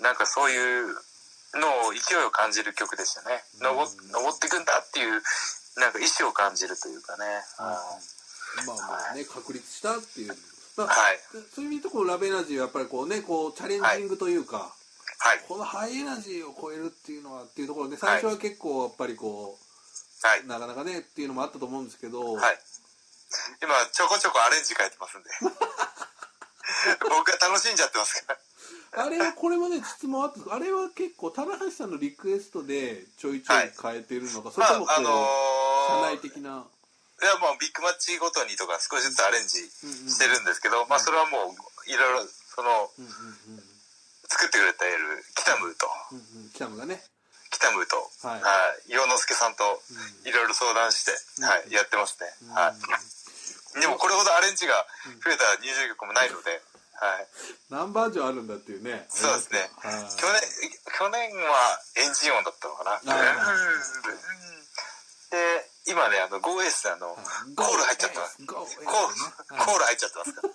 なんかそういうのを勢いを感じる曲でしたね。登登っていくんだっていうなんか意志を感じるというかね。はい。まあまあね確立したっていう、まあはい。そういう意味でこうラブエナジーはやっぱりこうねこうチャレンジングというか、はい。このハイエナジーを超えるっていうのはっていうところで最初は結構やっぱりこはい、うなかなかねっていうのもあったと思うんですけど、はい、今ちょこちょこアレンジ書いてますんで。<laughs> 僕が楽しんじゃってますからあれはこれもね質問あった。んですあれは結構棚橋さんのリクエストでちょいちょい変えてるのか、それともこう、まああの社ー内的な？いやもうビッグマッチごとにとか少しずつアレンジしてるんですけど、まあそれはもういろいろそのうんうんうん作ってくれている北ムーと。うんうん北野がね。北ムーと、はい。はい、洋之助さんといろいろ相談して、はい、やってますね、はい、でもこれほどアレンジが増えた入場曲もないので、はい、何バージョンあるんだっていうね。そうですね。はい去年去年はエンジン音だったのかな、ーで今ねあの GoS あの、はいコール入っちゃってます。コール、ね。コール入っちゃってますから。<laughs>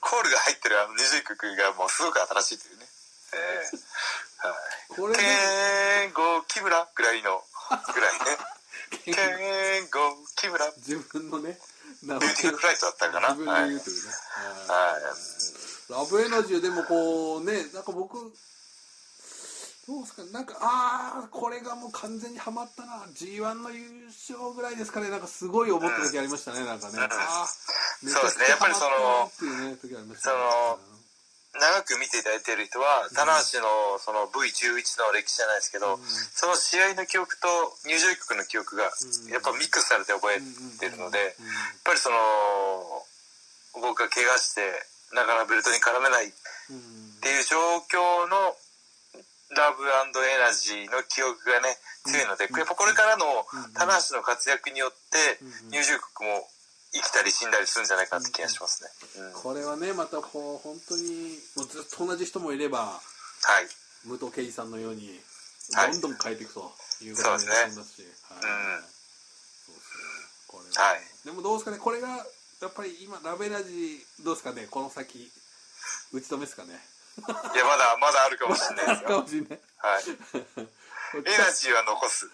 コールが入ってるあの二重曲がもうすごく新しいというね。ええはい。これね。ケンゴ木村ぐらいのぐらいねケンゴ木村。ビ自分のね名ューティフルフライトだったかな自分ではい、言うというね、はい。ラブエナジーでもこうねなんか僕どうですかなんかああこれがもう完全にはまったな。G1 の優勝ぐらいですかね。なんかすごい思った時ありましたねなんかね、ああそうですね。やっぱりそのねその長く見ていただいている人は、棚橋のその V11 の歴史じゃないですけど、その試合の記憶と入場曲の記憶がやっぱミックスされて覚えてるので、やっぱりその、僕が怪我して、なかなかベルトに絡めないっていう状況のラブエナジーの記憶がね、強いので、やっぱこれからの棚橋の活躍によって、入場曲も生きたり死んだりするんじゃないかって気がしますね。うん。これはねまたこう本当にもうずっと同じ人もいればはい。武藤敬司さんのようにはい。どんどん変えていくということになりますし、はい。ですね。これは、はい。でもどうですかね？これがやっぱり今ラベラジーどうですかね？この先打ち止めですかね？いや、まだ、まだあるかもしれないですかよ。<laughs> もしれない。はい。<laughs> エナジーは残す。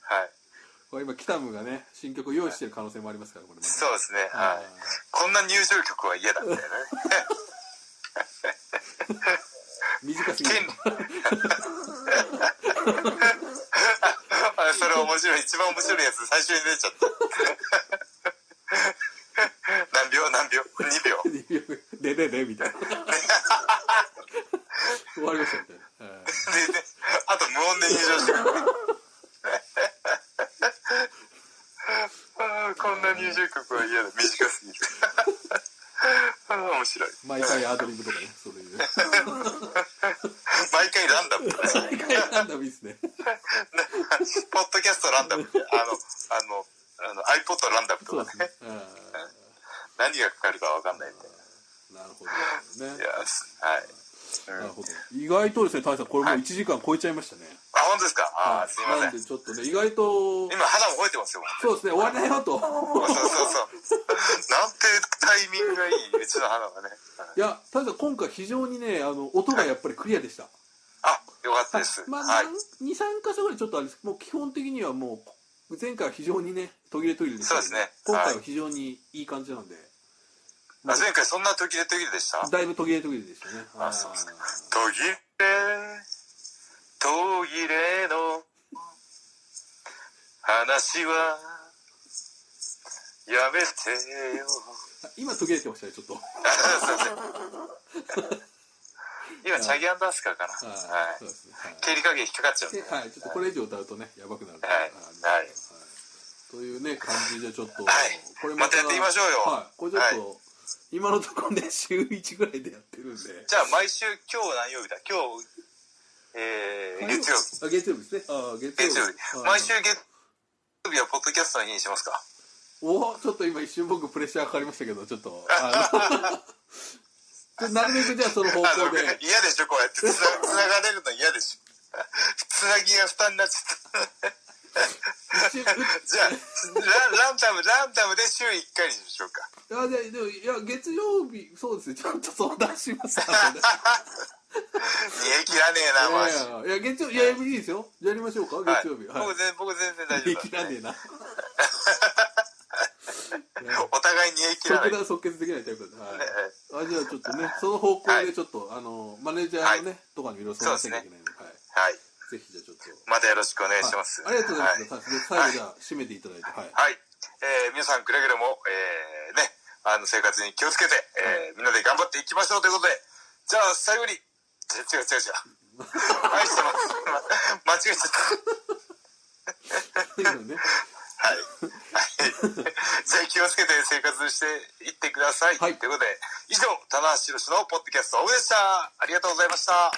はい。これ今キタムがね新曲を用意してる可能性もありますからこれそうですね。はい。こんな入場曲は嫌だみたいなね。短すぎるそれ面白い。一番面白いやつ最初に出ちゃった。何秒？何秒 ?2 秒。でででみたいな <laughs> 終わりましたみたいな、あと無音で入場してくる。あーこんな入場曲は嫌だ。短すぎる。<laughs> 面白い。毎回アドリブとかねそういう毎回ランダム。毎回ランダムいいっすね <laughs> ポッドキャストランダム。あの、あの、あの iPod ランダムとかね。ね <laughs> 何がかかるかわかんないみたなるほどねな。いや、すはい。うんなるほど意外とですね大さんこれもう1時間超えちゃいましたね、あ、本当ですか？あー、はいすいません。なんでちょっとね意外と今肌も吠えてますよ。そうですね終わりだよと。そうそうそう。なんてタイミングがいい、うちの肌はね。い。や大さん今回非常にねあの音がやっぱりクリアでした、あ、よかったです。まあ、はい。23箇所ぐらいちょっとあれです。もう基本的にはもう前回は非常にね途切れ途切れでしたけどそうですね。今回はは非常にいい感じなんで、あ前回そんな途切れ途切れでした？だいぶ途切れ途切れでしたね。あそうです途切れ、途切れの話はやめてよ。あ今途切れてましたねちょっと <laughs> 今、チャギアンダースカーかな。はいはいそう。ですねはい経理加減引っかかっちゃうんで。ではい、ちょっとこれ以上歌うとね、やばくなる。はいはいというね、感じでちょっと、はいこれまたやっていきましょうよはい、これちょっと、今のところね、週1ぐらいでやってるんで。じゃあ、毎週、今日何曜日だ？今日、えー、月曜日。あ、月曜日ですね。あ、月曜日。月曜日。はい毎週月曜日はポッドキャストにしますかおちょっと今一瞬僕プレッシャーかかりましたけど、ちょっと、<laughs> なるべくじゃあその方向で。嫌でしょこうやってつなつながれるの嫌でしょつなぎが負担になっちゃった。じゃあ、ラランダム、ランダムで週1回にしましょうか。いや、ででもいや、月曜日、そうですね、ちょっと相談します。後で煮え <laughs> 切らねえな、マジ。いや月曜日、いや、いいですよ。やりましょうか、はい月曜日。はい僕全然、僕全然大丈煮夫切らねえな。<laughs> お互い煮え切らない。即断即決できないタイプだ。はいね。あじゃあちょっとね、その方向でちょっと、あの、マネージャーのね、とかにいろいろ相談しなきゃいけないんで、はい。はい。ぜひじゃあちょっと。またよろしくお願いします。はいありがとうございます。最後じゃあ、締めていただいて、はい。はい。えー皆さんくれぐれも、えーね、あの、生活に気をつけて、えーみんなで頑張っていきましょうということで、じゃあ、最後に、ち違う違う違う。愛してます。ま間違えちゃった。はい。はい。じゃあ気をつけて生活していってください。はいということで、以上、棚橋宏のポッドキャストオフでした。ありがとうございました。